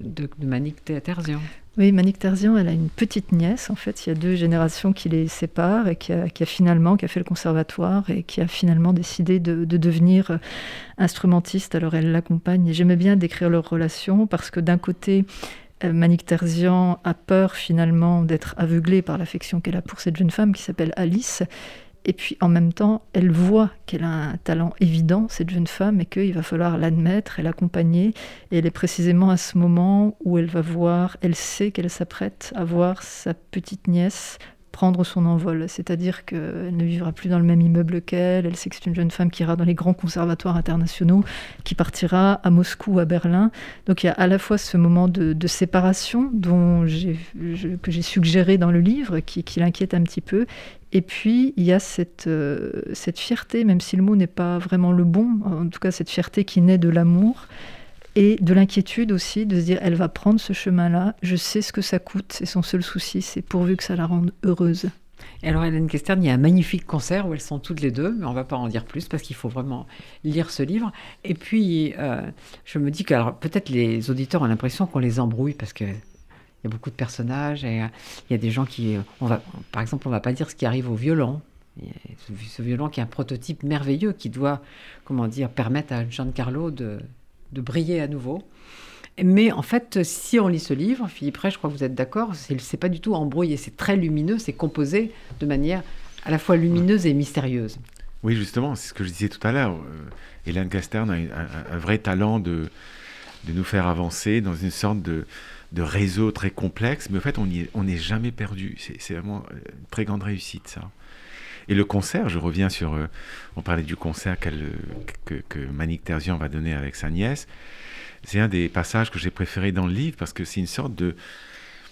S2: de, de Terzian.
S3: Oui, Manique Terzian, elle a une petite nièce. En fait, il y a deux générations qui les séparent et qui a, finalement, qui a fait le conservatoire et qui a finalement décidé de, de devenir instrumentiste. Alors elle l'accompagne. Et j'aimais bien décrire leur relation parce que d'un côté, Manique Terzian a peur finalement d'être aveuglée par l'affection qu'elle a pour cette jeune femme qui s'appelle Alice. Et puis en même temps, elle voit qu'elle a un talent évident, cette jeune femme, et qu'il va falloir l'admettre et l'accompagner. Et elle est précisément à ce moment où elle va voir, elle sait qu'elle s'apprête à voir sa petite nièce prendre son envol. C'est-à-dire qu'elle ne vivra plus dans le même immeuble qu'elle. Elle sait que c'est une jeune femme qui ira dans les grands conservatoires internationaux, qui partira à Moscou, à Berlin. Donc il y a à la fois ce moment de, séparation dont que j'ai suggéré dans le livre, qui, l'inquiète un petit peu. Et puis, il y a euh, cette fierté, même si le mot n'est pas vraiment le bon, en tout cas cette fierté qui naît de l'amour, et de l'inquiétude aussi, de se dire, elle va prendre ce chemin-là, je sais ce que ça coûte, et son seul souci, c'est pourvu que ça la rende heureuse.
S2: Et alors, Hélène Kestern, il y a un magnifique concert où elles sont toutes les deux, mais on ne va pas en dire plus parce qu'il faut vraiment lire ce livre. Et puis, euh, je me dis que peut-être les auditeurs ont l'impression qu'on les embrouille parce qu'il y a beaucoup de personnages et euh, il y a des gens qui. On va, par exemple, on ne va pas dire ce qui arrive au violon. Ce violon qui est un prototype merveilleux qui doit, comment dire, permettre à Giancarlo de, de briller à nouveau. Mais en fait, si on lit ce livre, Philippe Ray, je crois que vous êtes d'accord, c'est pas du tout embrouillé, c'est très lumineux, c'est composé de manière à la fois lumineuse et mystérieuse.
S4: Oui, justement, c'est ce que je disais tout à l'heure. Euh, Hélène Castern a un, vrai talent de, de nous faire avancer dans une sorte de, de réseau très complexe, mais en fait, on n'est jamais perdu. C'est vraiment une très grande réussite, ça. Et le concert, je reviens sur. Euh, on parlait du concert que, que Manique Terzian va donner avec sa nièce. C'est un des passages que j'ai préféré dans le livre parce que c'est une sorte de,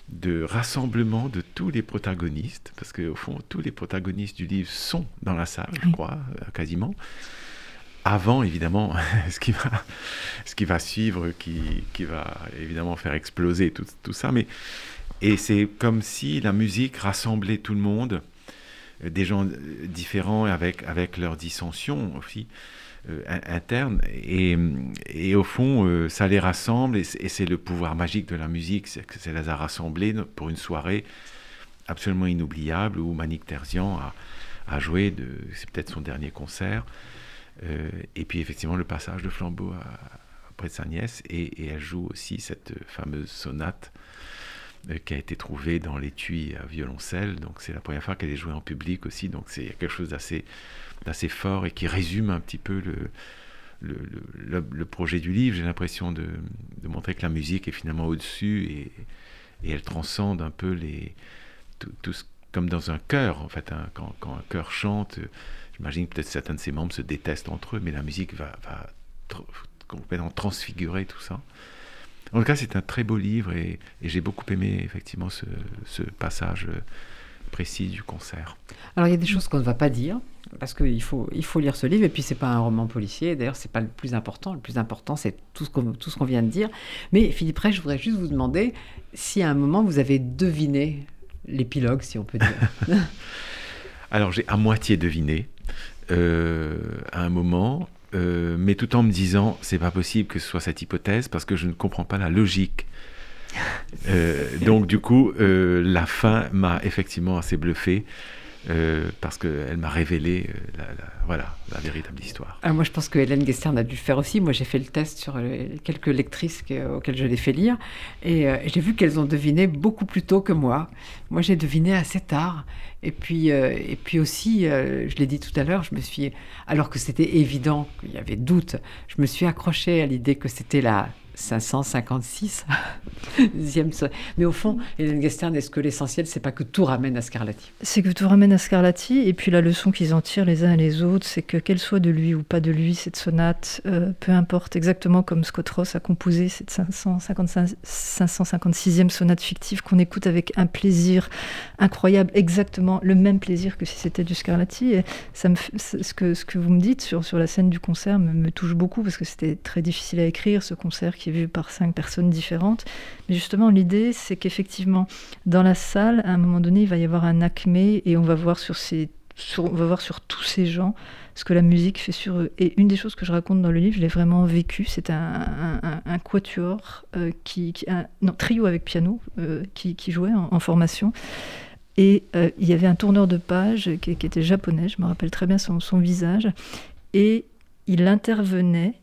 S4: de rassemblement de tous les protagonistes, parce qu'au fond, tous les protagonistes du livre sont dans la salle, je crois, euh, quasiment. Avant, évidemment, <laughs> ce qui va, ce qui va suivre, qui, qui va évidemment faire exploser tout, tout ça. Mais, et c'est comme si la musique rassemblait tout le monde, des gens euh, différents avec, avec leurs dissensions aussi. Euh, interne. Et, et, au fond, euh, ça les rassemble, et c'est le pouvoir magique de la musique, c'est que ça les a rassemblés pour une soirée absolument inoubliable où Manik Terzian a, a joué, c'est peut-être son dernier concert. Euh, et puis effectivement, le passage de flambeau auprès de sa nièce, et, elle joue aussi cette fameuse sonate qui a été trouvée dans l'étui à violoncelle. Donc c'est la première fois qu'elle est jouée en public aussi, donc c'est quelque chose d'assez assez fort et qui résume un petit peu le, projet du livre. J'ai l'impression de, montrer que la musique est finalement au-dessus et, elle transcende un peu tout, comme dans un chœur, en fait. Quand, un chœur chante, j'imagine peut-être certains de ses membres se détestent entre eux, mais la musique va, va complètement transfigurer tout ça. En tout cas, c'est un très beau livre et, et j'ai beaucoup aimé effectivement ce, ce passage précis du concert.
S2: Alors il y a des choses qu'on ne va pas dire parce qu'il faut, il faut lire ce livre et puis c'est pas un roman policier. D'ailleurs c'est pas le plus important. Le plus important c'est tout ce qu'on tout ce qu'on vient de dire. Mais Philippe Ray, je voudrais juste vous demander si à un moment vous avez deviné l'épilogue, si on peut dire. <laughs>
S4: Alors j'ai à moitié deviné euh, à un moment, euh, mais tout en me disant c'est pas possible que ce soit cette hypothèse parce que je ne comprends pas la logique euh, donc du coup, euh, la fin m'a effectivement assez bluffé. Euh, parce qu'elle m'a révélé la, voilà, la véritable histoire.
S2: Ah, moi, je pense que Hélène Gestern a dû le faire aussi. Moi, j'ai fait le test sur quelques lectrices auxquelles je l'ai fait lire. Et j'ai vu qu'elles ont deviné beaucoup plus tôt que moi. Moi, j'ai deviné assez tard. Et puis, et puis aussi, je l'ai dit tout à l'heure, je me suis, alors que c'était évident qu'il y avait doute, je me suis accrochée à l'idée que c'était la 556. <laughs> Mais au fond, Hélène Gestern, est-ce que l'essentiel, c'est pas que tout ramène à Scarlatti?
S3: C'est que tout ramène à Scarlatti, et puis la leçon qu'ils en tirent les uns et les autres, c'est que qu'elle soit de lui ou pas de lui, cette sonate, euh, peu importe, exactement comme Scott Ross a composé cette 556e sonate fictive qu'on écoute avec un plaisir incroyable, exactement le même plaisir que si c'était du Scarlatti. Et ça me, ce, que, ce que vous me dites sur, sur la scène du concert me, me touche beaucoup, parce que c'était très difficile à écrire, ce concert qui vu par cinq personnes différentes. Mais justement, l'idée, c'est qu'effectivement, dans la salle, à un moment donné, il va y avoir un acmé et on va voir sur, ces, on va voir sur tous ces gens ce que la musique fait sur eux. Et une des choses que je raconte dans le livre, je l'ai vraiment vécu, c'est un, un, quatuor, euh, qui, un trio avec piano, euh, qui, jouait en, formation. Et euh, il y avait un tourneur de page qui, était japonais, je me rappelle très bien son visage, et il intervenait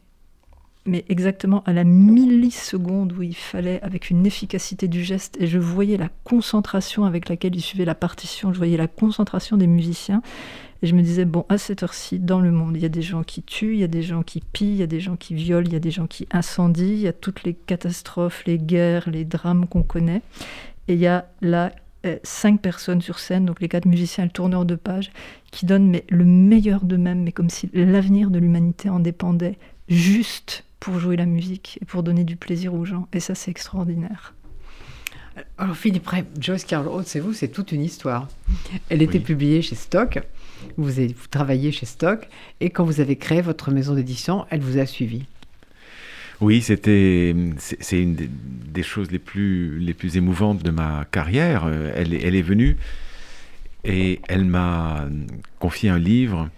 S3: mais exactement à la milliseconde où il fallait, avec une efficacité du geste, et je voyais la concentration avec laquelle il suivait la partition, je voyais la concentration des musiciens, et je me disais, bon, à cette heure-ci, dans le monde, il y a des gens qui tuent, il y a des gens qui pillent, il y a des gens qui violent, il y a des gens qui incendient, il y a toutes les catastrophes, les guerres, les drames qu'on connaît, et il y a là euh, cinq personnes sur scène, donc les quatre musiciens le tourneur de page, qui donnent mais, le meilleur d'eux-mêmes, mais comme si l'avenir de l'humanité en dépendait juste pour jouer la musique et pour donner du plaisir aux gens. Et ça, c'est extraordinaire.
S2: Alors Philippe Joyce Carol Oates, c'est vous, c'est toute une histoire. Elle était publiée chez Stock, vous, avez, vous travaillez chez Stock, et quand vous avez créé votre maison d'édition, elle vous a suivi.
S4: Oui, c'était c'est une des, choses les plus les plus émouvantes de ma carrière. Elle, elle est venue et elle m'a confié un livre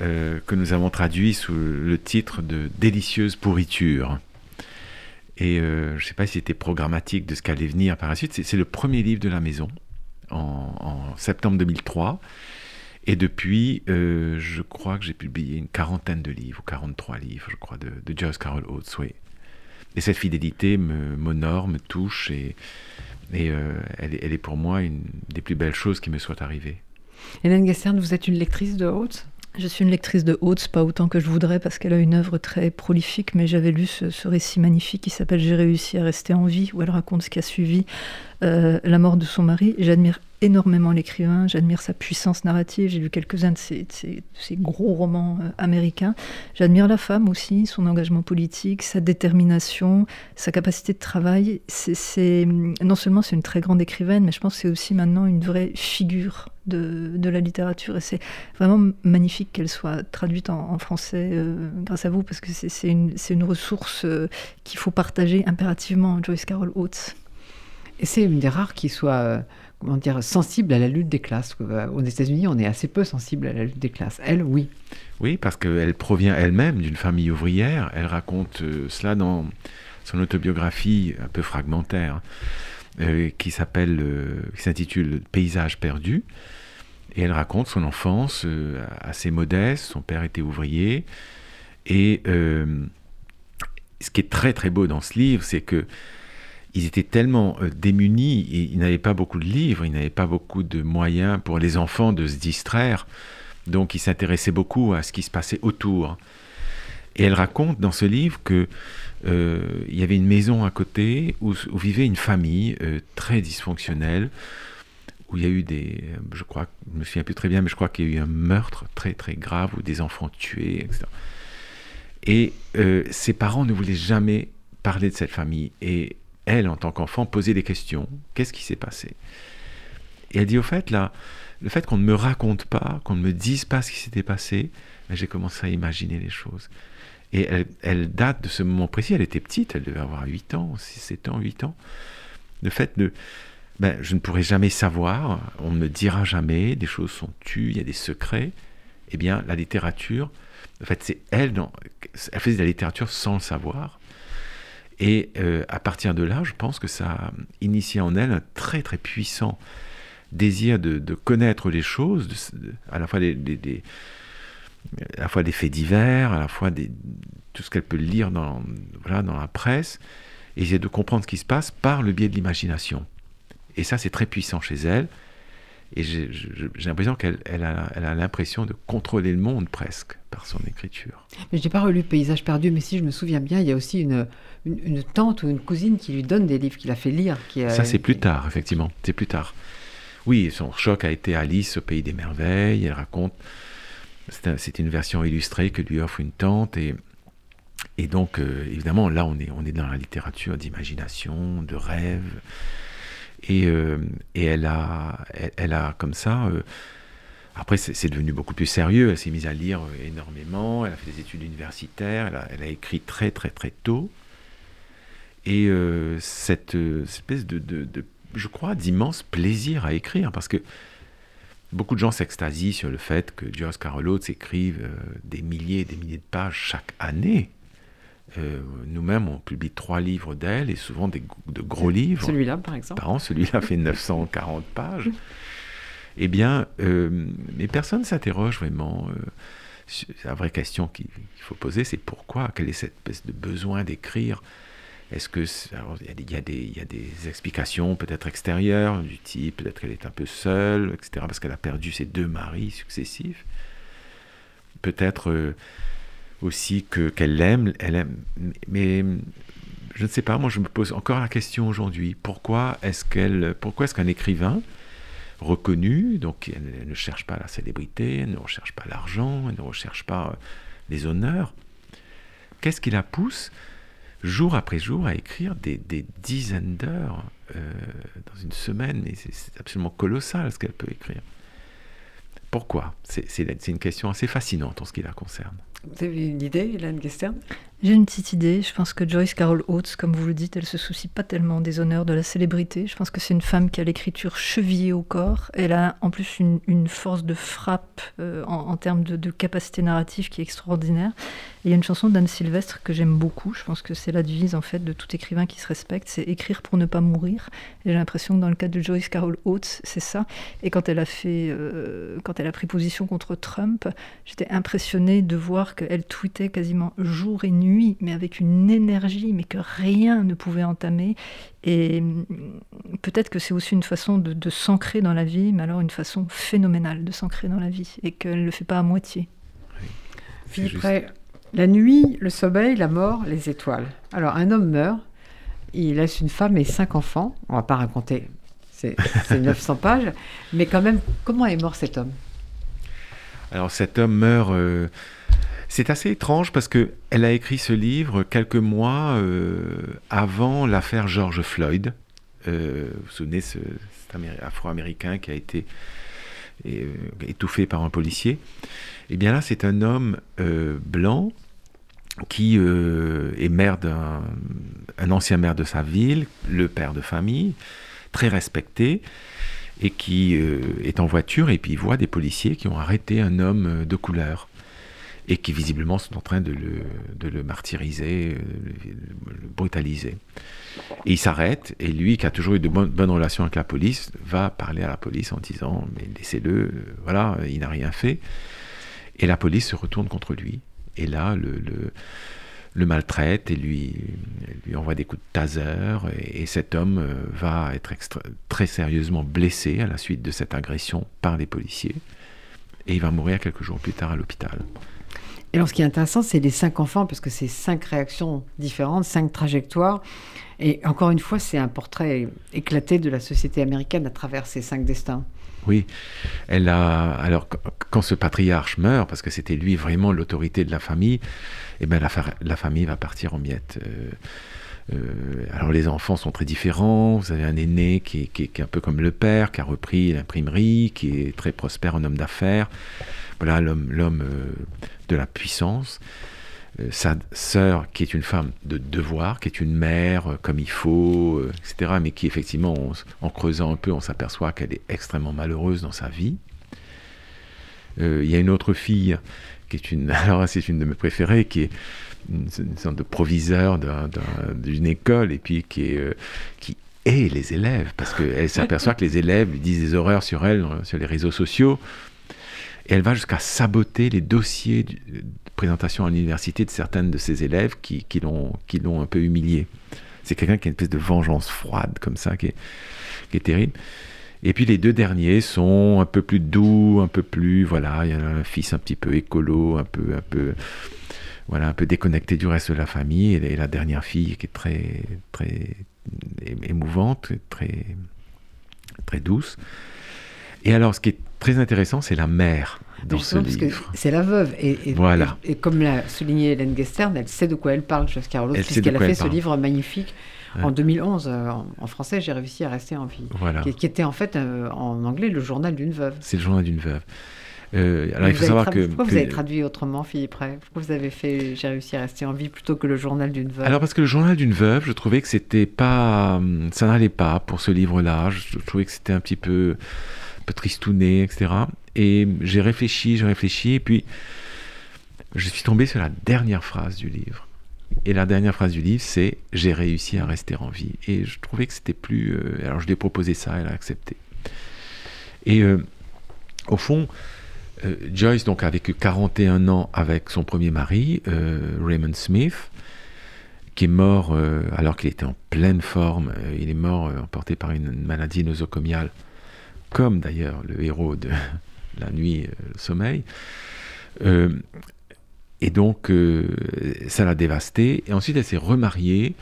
S4: euh, que nous avons traduit sous le titre de Délicieuse pourriture. Et euh, je ne sais pas si c'était programmatique de ce qu'allait venir par la suite. C'est le premier livre de la maison en, septembre 2003. Et depuis, euh, je crois que j'ai publié une quarantaine de livres, ou 43 livres, je crois, de, de Joyce Carol Oates. Oui. Et cette fidélité m'honore, me, me, touche, et, elle, est pour moi une des plus belles choses qui me soit arrivée.
S2: Hélène Gestern, vous êtes une lectrice de Haute?
S3: Je suis une lectrice de Haute, pas autant que je voudrais parce qu'elle a une œuvre très prolifique, mais j'avais lu ce, récit magnifique qui s'appelle J'ai réussi à rester en vie, où elle raconte ce qui a suivi euh, la mort de son mari. J'admire énormément l'écrivain, j'admire sa puissance narrative, j'ai lu quelques-uns de ses, gros romans euh, américains. J'admire la femme aussi, son engagement politique, sa détermination, sa capacité de travail. C'est, non seulement c'est une très grande écrivaine, mais je pense que c'est aussi maintenant une vraie figure de, la littérature. Et c'est vraiment magnifique qu'elle soit traduite en, français euh, grâce à vous, parce que c'est, une, une, ressource euh, qu'il faut partager impérativement, Joyce Carol Oates.
S2: Et c'est une des rares qui soit comment dire, sensible à la lutte des classes. Euh, aux États-Unis, on est assez peu sensible à la lutte des classes. Elle, oui.
S4: Oui, parce qu'elle provient elle-même d'une famille ouvrière. Elle raconte euh, cela dans son autobiographie un peu fragmentaire, euh, qui qui s'intitule Paysage perdu. Et elle raconte son enfance assez modeste. Son père était ouvrier. Et ce qui est très très beau dans ce livre, c'est que ils étaient tellement euh, démunis, ils n'avaient pas beaucoup de livres, ils n'avaient pas beaucoup de moyens pour les enfants de se distraire, donc ils s'intéressaient beaucoup à ce qui se passait autour. Et elle raconte dans ce livre que euh, il y avait une maison à côté où, vivait une famille euh, très dysfonctionnelle, où il y a eu des, je crois, je me souviens plus très bien, mais je crois qu'il y a eu un meurtre très très grave où des enfants tués, etc. Et ses parents ne voulaient jamais parler de cette famille. Et elle, en tant qu'enfant, posait des questions. Qu'est-ce qui s'est passé? Et elle dit au fait, là, le fait qu'on ne me raconte pas, qu'on ne me dise pas ce qui s'était passé, ben, j'ai commencé à imaginer les choses. Et elle, date de ce moment précis, elle était petite, elle devait avoir 8 ans, 6, 7 ans, 8 ans. Le fait de... Ben, je ne pourrai jamais savoir, on ne me dira jamais, des choses sont tues, il y a des secrets. Eh bien, la littérature, en fait, c'est elle, elle faisait de la littérature sans le savoir. Et euh, à partir de là, je pense que ça a initié en elle un très très puissant désir de, connaître les choses, à la fois des, faits divers, à la fois tout ce qu'elle peut lire dans la presse, et essayer de comprendre ce qui se passe par le biais de l'imagination. Et ça, c'est très puissant chez elle. Et j'ai l'impression qu'elle elle a, l'impression de contrôler le monde presque par son écriture.
S2: Mais je n'ai pas relu Paysage perdu, mais si je me souviens bien, il y a aussi une, une, tante ou une cousine qui lui donne des livres qu'il a fait lire. Qui
S4: Ça, c'est plus tard, effectivement. C'est plus tard. Oui, son choc a été Alice au Pays des Merveilles. Elle raconte. C'est une version illustrée que lui offre une tante. Et, et donc, euh, évidemment, là, on est, on est dans la littérature d'imagination, de rêve. Et, euh, et elle, a, elle, a comme ça. Euh, après, c'est devenu beaucoup plus sérieux. Elle s'est mise à lire euh, énormément. Elle a fait des études universitaires. Elle a, écrit très, très, très tôt. Et cette, espèce de, je crois, d'immense plaisir à écrire. Parce que beaucoup de gens s'extasient sur le fait que Joyce Carol Oates écrive des milliers et des milliers de pages chaque année. Euh, nous-mêmes, on publie trois livres d'elle et souvent des, de gros livres.
S2: Celui-là, par exemple.
S4: Par an, celui-là fait <laughs> 940 pages. Eh bien, euh, mais personne ne s'interroge vraiment. Euh, la vraie question qu'il faut poser, c'est pourquoi Quelle est cette espèce de besoin d'écrire? Est-ce que il y, a des, y a des explications peut-être extérieures du type peut-être qu'elle est un peu seule, etc. Parce qu'elle a perdu ses deux maris successifs. Peut-être aussi que qu'elle l'aime, elle aime, mais je ne sais pas. Moi, je me pose encore la question aujourd'hui pourquoi est-ce qu'elle, pourquoi est-ce qu'un écrivain reconnu, donc elle, ne cherche pas la célébrité, elle ne recherche pas l'argent, elle ne recherche pas euh, les honneurs, qu'est-ce qui la pousse jour après jour à écrire des, des dizaines d'heures euh, dans une semaine? C'est absolument colossal ce qu'elle peut écrire. Pourquoi? C'est une question assez fascinante en ce qui la concerne.
S2: Vous avez une idée, Hélène Gestern
S3: j'ai une petite idée. Je pense que Joyce Carol Oates, comme vous le dites, elle se soucie pas tellement des honneurs de la célébrité. Je pense que c'est une femme qui a l'écriture chevillée au corps. Elle a en plus une, force de frappe euh, en, termes de, capacité narrative qui est extraordinaire. il y a une chanson d'Anne Sylvestre que j'aime beaucoup. Je pense que c'est la devise en fait de tout écrivain qui se respecte, c'est écrire pour ne pas mourir. j'ai l'impression que dans le cas de Joyce Carol Oates, c'est ça. Et quand elle a fait, euh, quand elle a pris position contre Trump, j'étais impressionnée de voir qu'elle tweetait quasiment jour et nuit, mais avec une énergie, mais que rien ne pouvait entamer. Et peut-être que c'est aussi une façon de, s'ancrer dans la vie, mais alors une façon phénoménale de s'ancrer dans la vie, et qu'elle ne le fait pas à moitié.
S2: Philippe la nuit, le sommeil, la mort, les étoiles. Alors, un homme meurt, il laisse une femme et cinq enfants. On va pas raconter, c'est 900 <laughs> pages. Mais quand même, comment est mort cet homme?
S4: Alors, cet homme meurt. Euh, c'est assez étrange parce que elle a écrit ce livre quelques mois euh, avant l'affaire George Floyd. Euh, vous vous souvenez, ce, cet Afro-américain qui a été étouffé par un policier. Et eh bien là, c'est un homme blanc qui euh, est maire d'un un ancien maire de sa ville, le père de famille, très respecté, et qui euh, est en voiture et puis il voit des policiers qui ont arrêté un homme euh, de couleur et qui visiblement sont en train de le, de le martyriser, le brutaliser. Et il s'arrête, et lui, qui a toujours eu de bonnes, relations avec la police, va parler à la police en disant Mais laissez-le, voilà, il n'a rien fait. Et la police se retourne contre lui et là, le, le, maltraite et lui, lui envoie des coups de taser. Et, cet homme euh, va être très sérieusement blessé à la suite de cette agression par les policiers. Et il va mourir quelques jours plus tard à l'hôpital.
S2: Et alors, ce qui est intéressant, c'est les cinq enfants, parce que c'est cinq réactions différentes, cinq trajectoires. Et encore une fois, c'est un portrait éclaté de la société américaine à travers ces cinq destins.
S4: Oui, elle a. Alors, quand ce patriarche meurt, parce que c'était lui vraiment l'autorité de la famille, eh ben, la, famille va partir en miettes. Euh, euh, alors, les enfants sont très différents. Vous avez un aîné qui est, un peu comme le père, qui a repris l'imprimerie, qui est très prospère en homme d'affaires. Voilà l'homme euh, de la puissance. Euh, sa sœur, qui est une femme de devoir, qui est une mère euh, comme il faut, etc., mais qui effectivement, en creusant un peu, on s'aperçoit qu'elle est extrêmement malheureuse dans sa vie. Il y a une autre fille qui est une, <laughs> alors c'est une de mes préférées, qui est une, sorte de proviseur d'une école et puis qui est qui est les élèves parce qu'elle s'aperçoit que les élèves disent des horreurs sur elle sur les réseaux sociaux et elle va jusqu'à saboter les dossiers présentation à l'université de certaines de ses élèves qui, qui l'ont un peu humilié. C'est quelqu'un qui a une espèce de vengeance froide comme ça, qui est, qui est terrible. Et puis les deux derniers sont un peu plus doux, un peu plus, voilà, il y a un fils un petit peu écolo, un peu, un peu, voilà, un peu déconnecté du reste de la famille, et la dernière fille qui est très, très émouvante, très, très douce. Et alors, ce qui est très intéressant, c'est la mère dans ce livre.
S2: C'est la veuve. Et,
S4: voilà.
S2: et, comme l'a souligné Hélène Gestern, elle sait de quoi elle parle, Joyce Carol puisqu'elle a fait ce livre magnifique. En 2011, euh, en, français, j'ai réussi à rester en vie.
S4: Voilà.
S2: Qui, était en fait euh, en anglais le journal d'une veuve.
S4: C'est le journal d'une veuve. Euh, alors il faut savoir que.
S2: Pourquoi vous avez traduit autrement, Philippe Ray? Pourquoi vous avez fait J'ai réussi à rester en vie plutôt que le journal d'une veuve?
S4: Alors parce que le journal d'une veuve, je trouvais que c'était pas. Ça n'allait pas pour ce livre-là. Je, trouvais que c'était un petit peu, tristouné, etc. Et j'ai réfléchi, j'ai réfléchi, et puis je suis tombé sur la dernière phrase du livre. Et la dernière phrase du livre, c'est J'ai réussi à rester en vie. Et je trouvais que c'était plus. Euh, alors je lui ai proposé ça, elle a accepté. Et euh, au fond, euh, Joyce donc, a vécu 41 ans avec son premier mari, Raymond Smith, qui est mort alors qu'il était en pleine forme. il est mort emporté par une maladie nosocomiale, comme d'ailleurs le héros de la nuit, euh, le sommeil. Euh, et donc, euh, ça l'a dévastée. Et ensuite, elle s'est remariée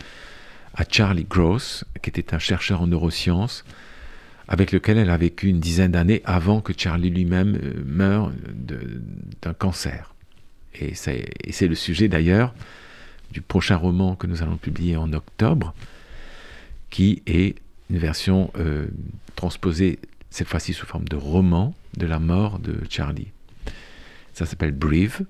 S4: à Charlie Gross, qui était un chercheur en neurosciences, avec lequel elle a vécu une dizaine d'années avant que Charlie lui-même meure d'un cancer. Et c'est le sujet d'ailleurs du prochain roman que nous allons publier en octobre, qui est une version transposée cette fois-ci sous forme de roman, de la mort de Charlie. Ça s'appelle Brive,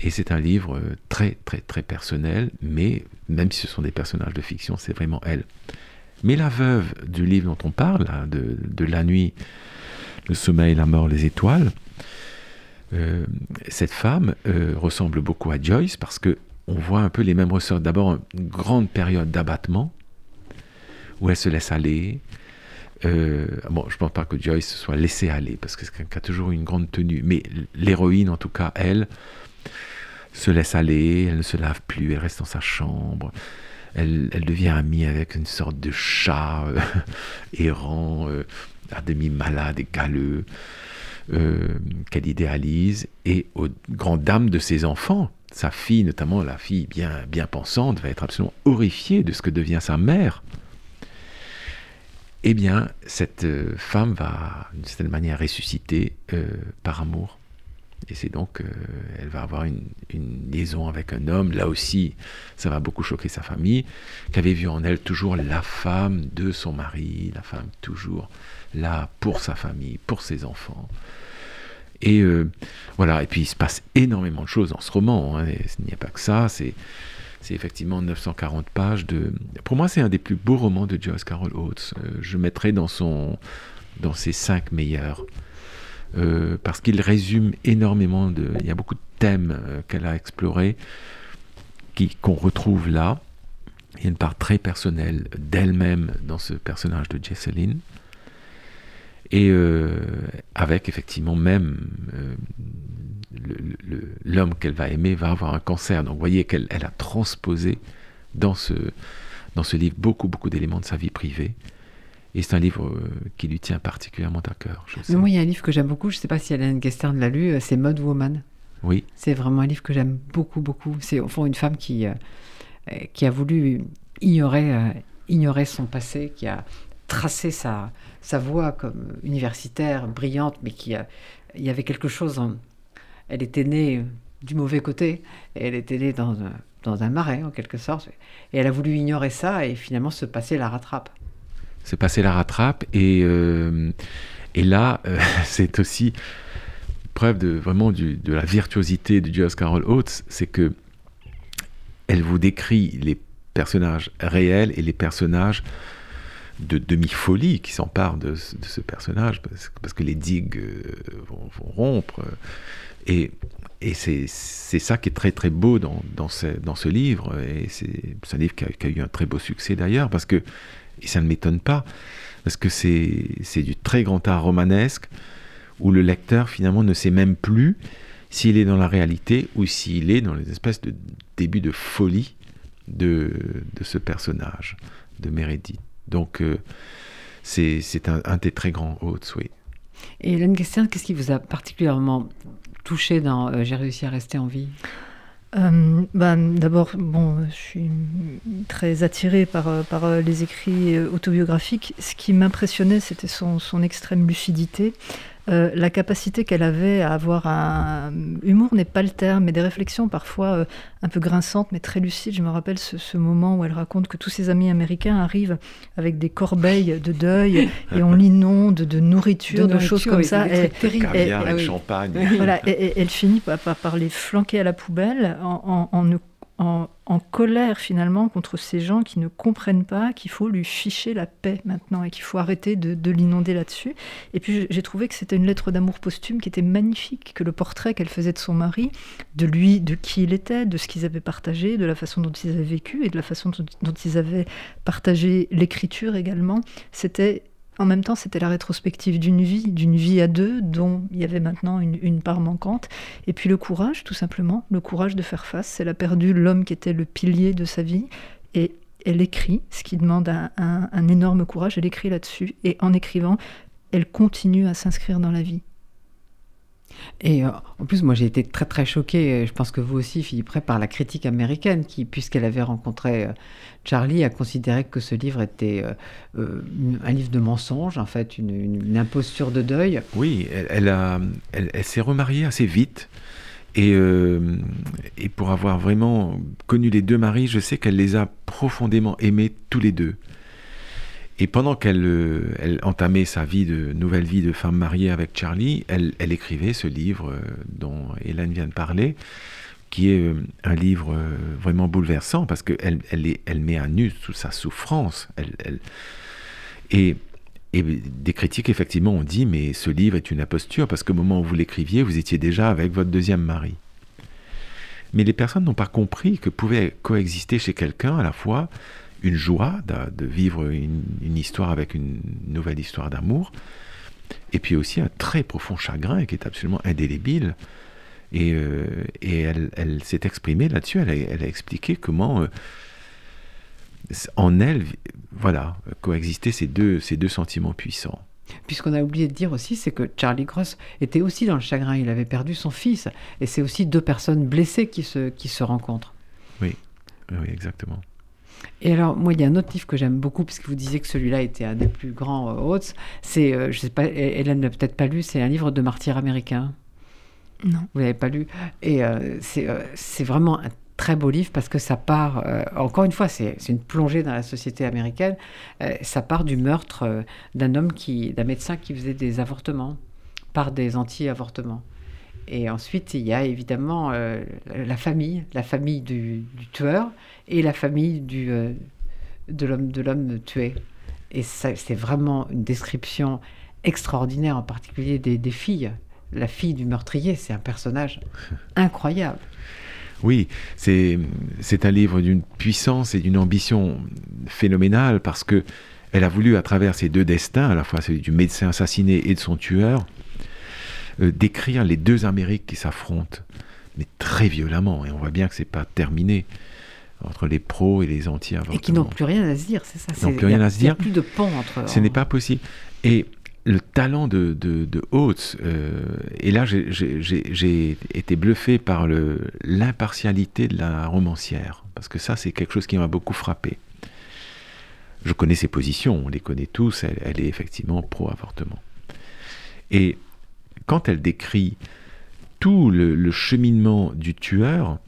S4: et c'est un livre très très très personnel, mais même si ce sont des personnages de fiction, c'est vraiment elle. Mais la veuve du livre dont on parle, de, La nuit, le sommeil, la mort, les étoiles, euh, cette femme euh, ressemble beaucoup à Joyce parce que on voit un peu les mêmes ressorts. D'abord, une grande période d'abattement où elle se laisse aller, euh, bon, je ne pense pas que Joyce se soit laissée aller, parce que c'est a toujours une grande tenue. Mais l'héroïne, en tout cas, elle, se laisse aller, elle ne se lave plus, elle reste dans sa chambre. Elle, devient amie avec une sorte de chat euh, <laughs> errant, euh, à demi malade et galeux, qu'elle idéalise, et aux grandes dames de ses enfants, sa fille, notamment la fille bien, bien pensante, va être absolument horrifiée de ce que devient sa mère. Eh bien, cette femme va, d'une certaine manière, ressusciter par amour et c'est donc, euh, elle va avoir une, liaison avec un homme. Là aussi, ça va beaucoup choquer sa famille, qui avait vu en elle toujours la femme de son mari, la femme toujours là pour sa famille, pour ses enfants. Et euh, voilà, et puis il se passe énormément de choses dans ce roman. Hein, il n'y a pas que ça, c'est, c'est effectivement 940 pages de... Pour moi, c'est un des plus beaux romans de Joyce Carol Oates. Euh, je mettrai dans, son, dans ses cinq meilleurs. Euh, parce qu'il résume énormément de... Il y a beaucoup de thèmes euh, qu'elle a explorés, qu'on retrouve là. Il y a une part très personnelle d'elle-même dans ce personnage de Jesseline. Et avec effectivement même l'homme qu'elle va aimer va avoir un cancer. Donc vous voyez qu'elle a transposé dans ce, dans ce livre beaucoup, beaucoup d'éléments de sa vie privée. Et c'est un livre euh, qui lui tient particulièrement à cœur.
S2: Mais moi, il y a un livre que j'aime beaucoup, je ne sais pas si Hélène Gestern l'a lu, euh, c'est Mode Woman.
S4: Oui.
S2: C'est vraiment un livre que j'aime beaucoup, beaucoup. C'est au fond une femme qui, euh, qui a voulu ignorer, ignorer son passé, qui a tracé sa, sa voie comme universitaire, brillante, mais qui a, il y avait quelque chose en... Elle était née du mauvais côté, elle était née dans un, dans un marais, en quelque sorte. Et elle a voulu ignorer ça, et finalement, ce passé la rattrape
S4: se passer la rattrape. Et, euh, et là, euh, <laughs> c'est aussi preuve de vraiment du, de la virtuosité de Joyce Carol Oates, c'est que elle vous décrit les personnages réels et les personnages de demi-folie qui s'emparent de, de, ce personnage parce, que les digues euh, vont, rompre. Et, et c'est ça qui est très très beau dans, dans, ce, dans ce livre. Et c'est un livre qui a, eu un très beau succès d'ailleurs parce que et ça ne m'étonne pas, parce que c'est du très grand art romanesque, où le lecteur finalement ne sait même plus s'il est dans la réalité ou s'il est dans les espèces de début de folie de, de ce personnage, de Meredith. Donc euh, c'est un, des très grands hôtes, oui.
S2: Et Hélène Guestin, qu'est-ce qui vous a particulièrement touché dans euh, J'ai réussi à rester en vie?
S3: Euh, bah, D'abord, bon, je suis très attirée par, euh, les écrits autobiographiques. Ce qui m'impressionnait, c'était son, extrême lucidité. Euh, la capacité qu'elle avait à avoir un humour n'est pas le terme, mais des réflexions parfois euh, un peu grinçantes, mais très lucides. Je me rappelle ce, moment où elle raconte que tous ses amis américains arrivent avec des corbeilles de deuil et on <laughs> l'inonde de nourriture, de, choses comme ça.
S4: Et, et, et, champagne.
S3: Voilà, et, elle finit par, par, les flanquer à la poubelle en, en, en ne en, colère finalement contre ces gens qui ne comprennent pas qu'il faut lui ficher la paix maintenant et qu'il faut arrêter de, l'inonder là-dessus. Et puis j'ai trouvé que c'était une lettre d'amour posthume qui était magnifique, que le portrait qu'elle faisait de son mari, de lui, de qui il était, de ce qu'ils avaient partagé, de la façon dont ils avaient vécu et de la façon dont ils avaient partagé l'écriture également, c'était en même temps, c'était la rétrospective d'une vie, d'une vie à deux, dont il y avait maintenant une, part manquante. Et puis le courage, tout simplement, le courage de faire face. Elle a perdu l'homme qui était le pilier de sa vie. Et elle écrit, ce qui demande un, un énorme courage. Elle écrit là-dessus. Et en écrivant, elle continue à s'inscrire dans la vie.
S2: Et euh, en plus, moi, j'ai été très très choquée, je pense que vous aussi, Philippe par la critique américaine, qui, puisqu'elle avait rencontré euh, Charlie, a considéré que ce livre était euh, un livre de mensonge, en fait, une, imposture de deuil.
S4: Oui, elle, a, elle, s'est remariée assez vite. Et, et pour avoir vraiment connu les deux maris, je sais qu'elle les a profondément aimés tous les deux. Et pendant qu'elle euh, entamait sa nouvelle vie de femme mariée avec Charlie, elle, écrivait ce livre euh, dont Hélène vient de parler, qui est euh, un livre vraiment bouleversant parce qu'elle elle, met à nu toute sa souffrance. Et, et des critiques, effectivement, ont dit Mais ce livre est une imposture parce qu'au moment où vous l'écriviez, vous étiez déjà avec votre deuxième mari. Mais les personnes n'ont pas compris que pouvait coexister chez quelqu'un à la fois une joie de, vivre une, histoire avec une nouvelle histoire d'amour, et puis aussi un très profond chagrin qui est absolument indélébile. Et, euh, et elle, elle s'est exprimée là-dessus, elle a, elle a expliqué comment euh, en elle, voilà, coexistaient ces deux, ces deux sentiments puissants.
S2: Puisqu'on a oublié de dire aussi, c'est que Charlie Cross était aussi dans le chagrin. Il avait perdu son fils. Et c'est aussi deux personnes blessées qui se, qui se rencontrent.
S4: Oui, oui, exactement.
S2: Et alors, moi, il y a un autre livre que j'aime beaucoup, puisque vous disiez que celui-là était un des plus grands euh, Oates. C'est, euh, je sais pas, Hélène l'a peut-être pas lu, c'est un livre de martyrs américains.
S3: Non.
S2: Vous l'avez pas lu. Et euh, c'est, euh, c'est vraiment un très beau livre parce que ça part, euh, encore une fois, c'est, c'est une plongée dans la société américaine. Euh, ça part du meurtre euh, d'un homme qui, d'un médecin qui faisait des avortements par des anti-avortements. Et ensuite, il y a évidemment euh, la famille, la famille du, du tueur et la famille du, euh, de l'homme de l'homme tué. Et c'est vraiment une description extraordinaire, en particulier des, des filles. La fille du meurtrier, c'est un personnage <laughs> incroyable.
S4: Oui, c'est c'est un livre d'une puissance et d'une ambition phénoménale parce que elle a voulu, à travers ces deux destins, à la fois celui du médecin assassiné et de son tueur, euh, décrire les deux Amériques qui s'affrontent, mais très violemment. Et on voit bien que c'est pas terminé entre les pros et les anti-avortements.
S2: Et qui n'ont plus rien à se dire, c'est ça.
S4: N'ont
S2: c'est-
S4: plus
S2: a-
S4: rien à se dire.
S2: plus de pont entre.
S4: Ce n'est pas possible. Et le talent de, de, de Oates, euh, et là j'ai- été bluffé par l'impartialité de la romancière, parce que ça c'est quelque chose qui m'a beaucoup frappé. Je connais ses positions, on les connaît tous, elle, elle est effectivement pro-avortement. Et quand elle décrit tout le, cheminement du tueur,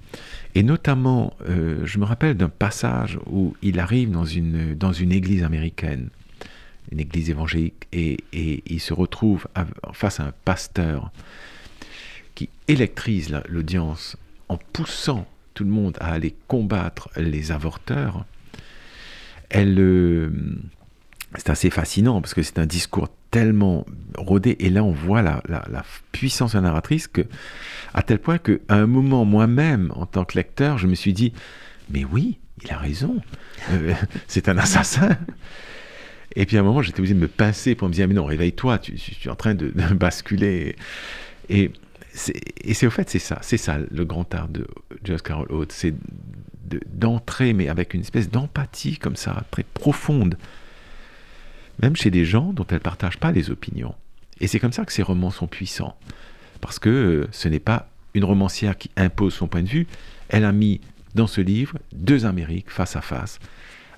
S4: et notamment, euh, je me rappelle d'un passage où il arrive dans une, dans une église américaine, une église évangélique, et, et il se retrouve face à un pasteur qui électrise la- l'audience en poussant tout le monde à aller combattre les avorteurs. Elle, euh, c'est assez fascinant parce que c'est un discours tellement rodé, et là on voit la, puissance de la narratrice que, à tel point qu'à un moment moi-même, en tant que lecteur, je me suis dit, mais oui, il a raison, Euh, <laughs> c'est un assassin. Et puis à un moment, j'étais obligé de me pincer pour me dire, mais non, réveille-toi, tu, tu- es en train de, <laughs> basculer. Et c'est, au fait, c'est ça, c'est ça le grand art de Joyce Carol Oates, c'est de- d'entrer, mais avec une espèce d'empathie comme ça, très profonde, même chez des gens dont elle ne partage pas les opinions. Et c'est comme ça que ces romans sont puissants, parce que euh, ce n'est pas une romancière qui impose son point de vue, elle a mis dans ce livre deux Amériques face à face,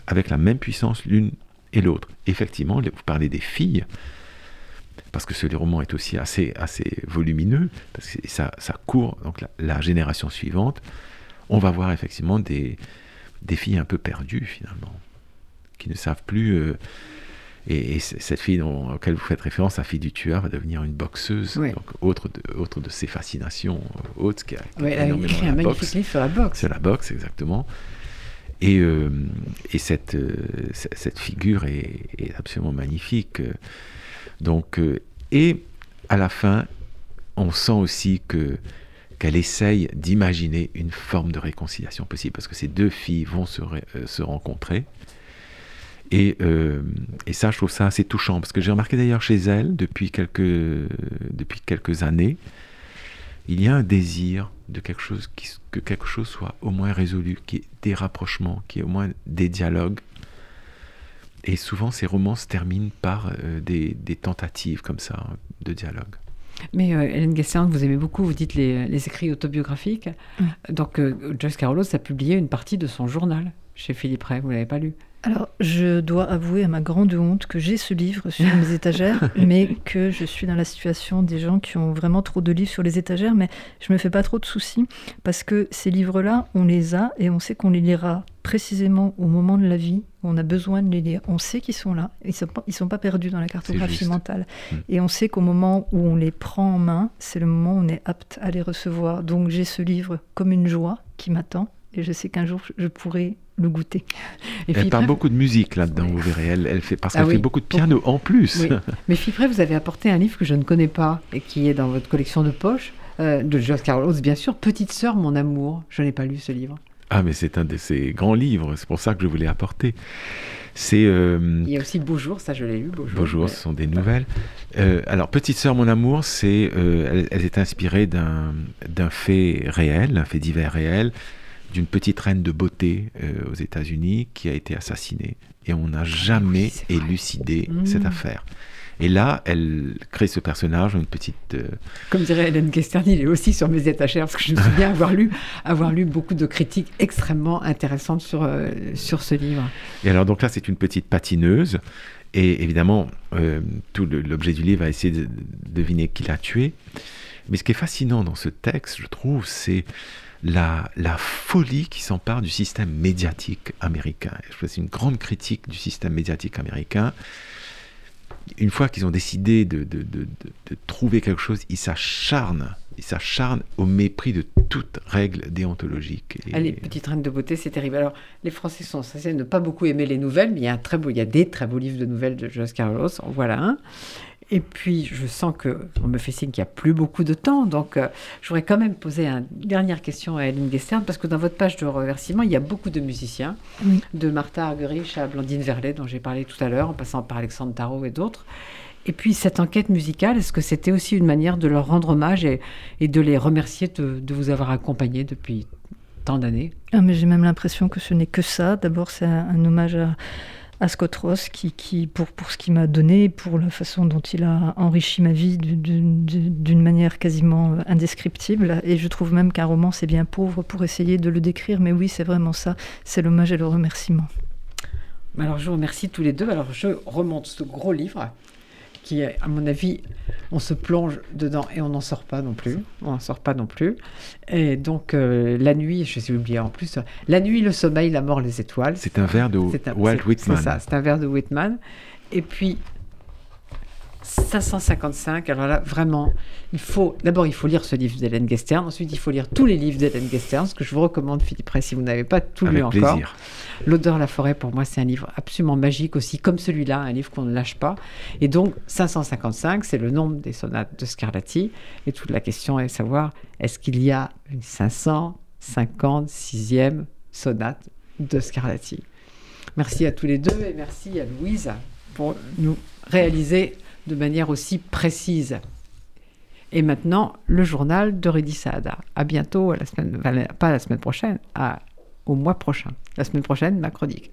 S4: avec la même puissance l'une et l'autre. Effectivement, vous parlez des filles, parce que ce roman est aussi assez, assez volumineux, parce que ça, ça court donc la, génération suivante. On va voir effectivement des, des filles un peu perdues finalement, qui ne savent plus. euh, et, cette fille dont, auquel vous faites référence, la fille du tueur, va devenir une boxeuse, donc autre de, autre de ses fascinations euh, hautes, qui a, qui a
S2: Ouais, elle a écrit un magnifique
S4: boxe.
S2: livre sur la boxe.
S4: C'est la boxe, exactement. Et, euh, et cette, euh, cette figure est, est absolument magnifique. euh. Donc, euh, et à la fin, on sent aussi que qu'elle essaye d'imaginer une forme de réconciliation possible, parce que ces deux filles vont se, euh, se rencontrer. Et, euh, et ça, je trouve ça assez touchant, parce que j'ai remarqué d'ailleurs chez elle, depuis quelques, depuis quelques années, il y a un désir de quelque chose qui, que quelque chose soit au moins résolu, qui est des rapprochements, qui est au moins des dialogues. Et souvent, ces romans se terminent par euh, des, des tentatives comme ça de dialogue.
S2: Mais euh, Hélène Guessern, vous aimez beaucoup, vous dites les, les écrits autobiographiques. Donc euh, Joyce Carol a publié une partie de son journal chez Philippe Ray, vous l'avez pas lu?
S3: Alors, je dois avouer à ma grande honte que j'ai ce livre sur mes <laughs> étagères, mais que je suis dans la situation des gens qui ont vraiment trop de livres sur les étagères, mais je me fais pas trop de soucis, parce que ces livres-là, on les a et on sait qu'on les lira précisément au moment de la vie où on a besoin de les lire. On sait qu'ils sont là, ils sont ils sont pas perdus dans la cartographie mentale.
S4: Mm.
S3: Et on sait qu'au moment où on les prend en main, c'est le moment où on est apte à les recevoir. Donc j'ai ce livre comme une joie qui m'attend, et je sais qu'un jour je pourrai le goûter.
S2: Et
S4: Elle
S2: Ray,
S4: beaucoup de musique là-dedans, vous verrez. Elle, elle fait, parce
S2: Ah
S4: qu'elle
S2: oui,
S4: fait beaucoup de piano en plus.
S2: Oui. <laughs> Mais Ray, vous avez apporté un livre que je ne connais pas et qui est dans votre collection de poche, euh, de Carol Oates, bien sûr, Petite sœur, mon amour. Je n'ai pas lu ce livre.
S4: Ah, mais c'est un de ces grands livres, c'est pour ça que je voulais apporter. C'est. euh,
S2: Il y a aussi Bonjour, ça je l'ai lu. Bonjour.
S4: Bonjour, ce sont des nouvelles. Euh, alors, Petite sœur, mon amour, c'est, euh, elle, elle est inspirée d'un, d'un fait réel, un fait divers réel, d'une petite reine de beauté euh, aux États-Unis qui a été assassinée. Et on n'a jamais élucidé
S2: Mmh.
S4: cette affaire. Et là, elle crée ce personnage, une petite. euh,
S2: Comme dirait Hélène Gesterny, il est aussi sur mes étagères, parce que je me souviens avoir lu, avoir lu beaucoup de critiques extrêmement intéressantes sur, euh, sur ce livre.
S4: Et alors, donc là, c'est une petite patineuse. Et évidemment, euh, tout l'objet du livre va essayer de, de deviner qui l'a tué. Mais ce qui est fascinant dans ce texte, je trouve, c'est la, folie qui s'empare du système médiatique américain. Je c'est une grande critique du système médiatique américain. Une fois qu'ils ont décidé de, trouver quelque chose, ils s'acharnent. Ils s'acharnent au mépris de toute règle déontologique. Et-
S2: Allez, Petite Reine de beauté, c'est terrible. Alors, les Français sont censés ne pas beaucoup aimer les nouvelles, mais il y a, un très beau, des très beaux livres de nouvelles de Joyce Carlos. En voilà un. Et puis, je sens que on me fait signe qu'il n'y a plus beaucoup de temps. Donc, euh, je voudrais quand même poser une dernière question à Hélène Guestern, parce que dans votre page de remerciement, il y a beaucoup de musiciens,
S3: Oui.
S2: de Martha Argerich à Blandine Verlet, dont j'ai parlé tout à l'heure, en passant par Alexandre Tarot et d'autres. Et puis, cette enquête musicale, est-ce que c'était aussi une manière de leur rendre hommage et, et de les remercier de, de vous avoir accompagnés depuis tant d'années?
S3: Ah, mais j'ai même l'impression que ce n'est que ça. D'abord, c'est un, un hommage à, Ross qui, qui, pour, pour ce qu'il m'a donné, pour la façon dont il a enrichi ma vie du- du- du- d'une manière quasiment indescriptible. Et je trouve même qu'un roman, c'est bien pauvre pour essayer de le décrire. Mais oui, c'est vraiment ça. C'est l'hommage et le remerciement.
S2: Alors, je vous remercie tous les deux. Alors, je remonte ce gros livre qui, à mon avis, on se plonge dedans et on n'en sort pas non plus. On n'en sort pas non plus. Et donc, euh, la nuit, je suis oublié en plus, la nuit, le sommeil, la mort, les étoiles.
S4: C'est un vers de
S2: un-
S4: Walt Whitman.
S2: C'est ça, c'est un vers de Whitman. Et puis, 555, alors là, vraiment, il faut, d'abord, il faut lire ce livre d'Hélène Guestern. Ensuite, il faut lire tous les livres d'Hélène Guestern, ce que je vous recommande, Philippe Ray, si vous n'avez pas tout lu encore. L'odeur de la forêt, pour moi, c'est un livre absolument magique aussi, comme celui-là, un livre qu'on ne lâche pas. Et donc, 555, c'est le nombre des sonates de Scarlatti. Et toute la question est de savoir, est-ce qu'il y a une 556e sonate de Scarlatti? Merci à tous les deux et merci à Louise pour nous réaliser de manière aussi précise. Et maintenant, le journal de Redi Saada. À bientôt, à la semaine, pas la semaine prochaine, au mois prochain. La semaine prochaine, ma chronique.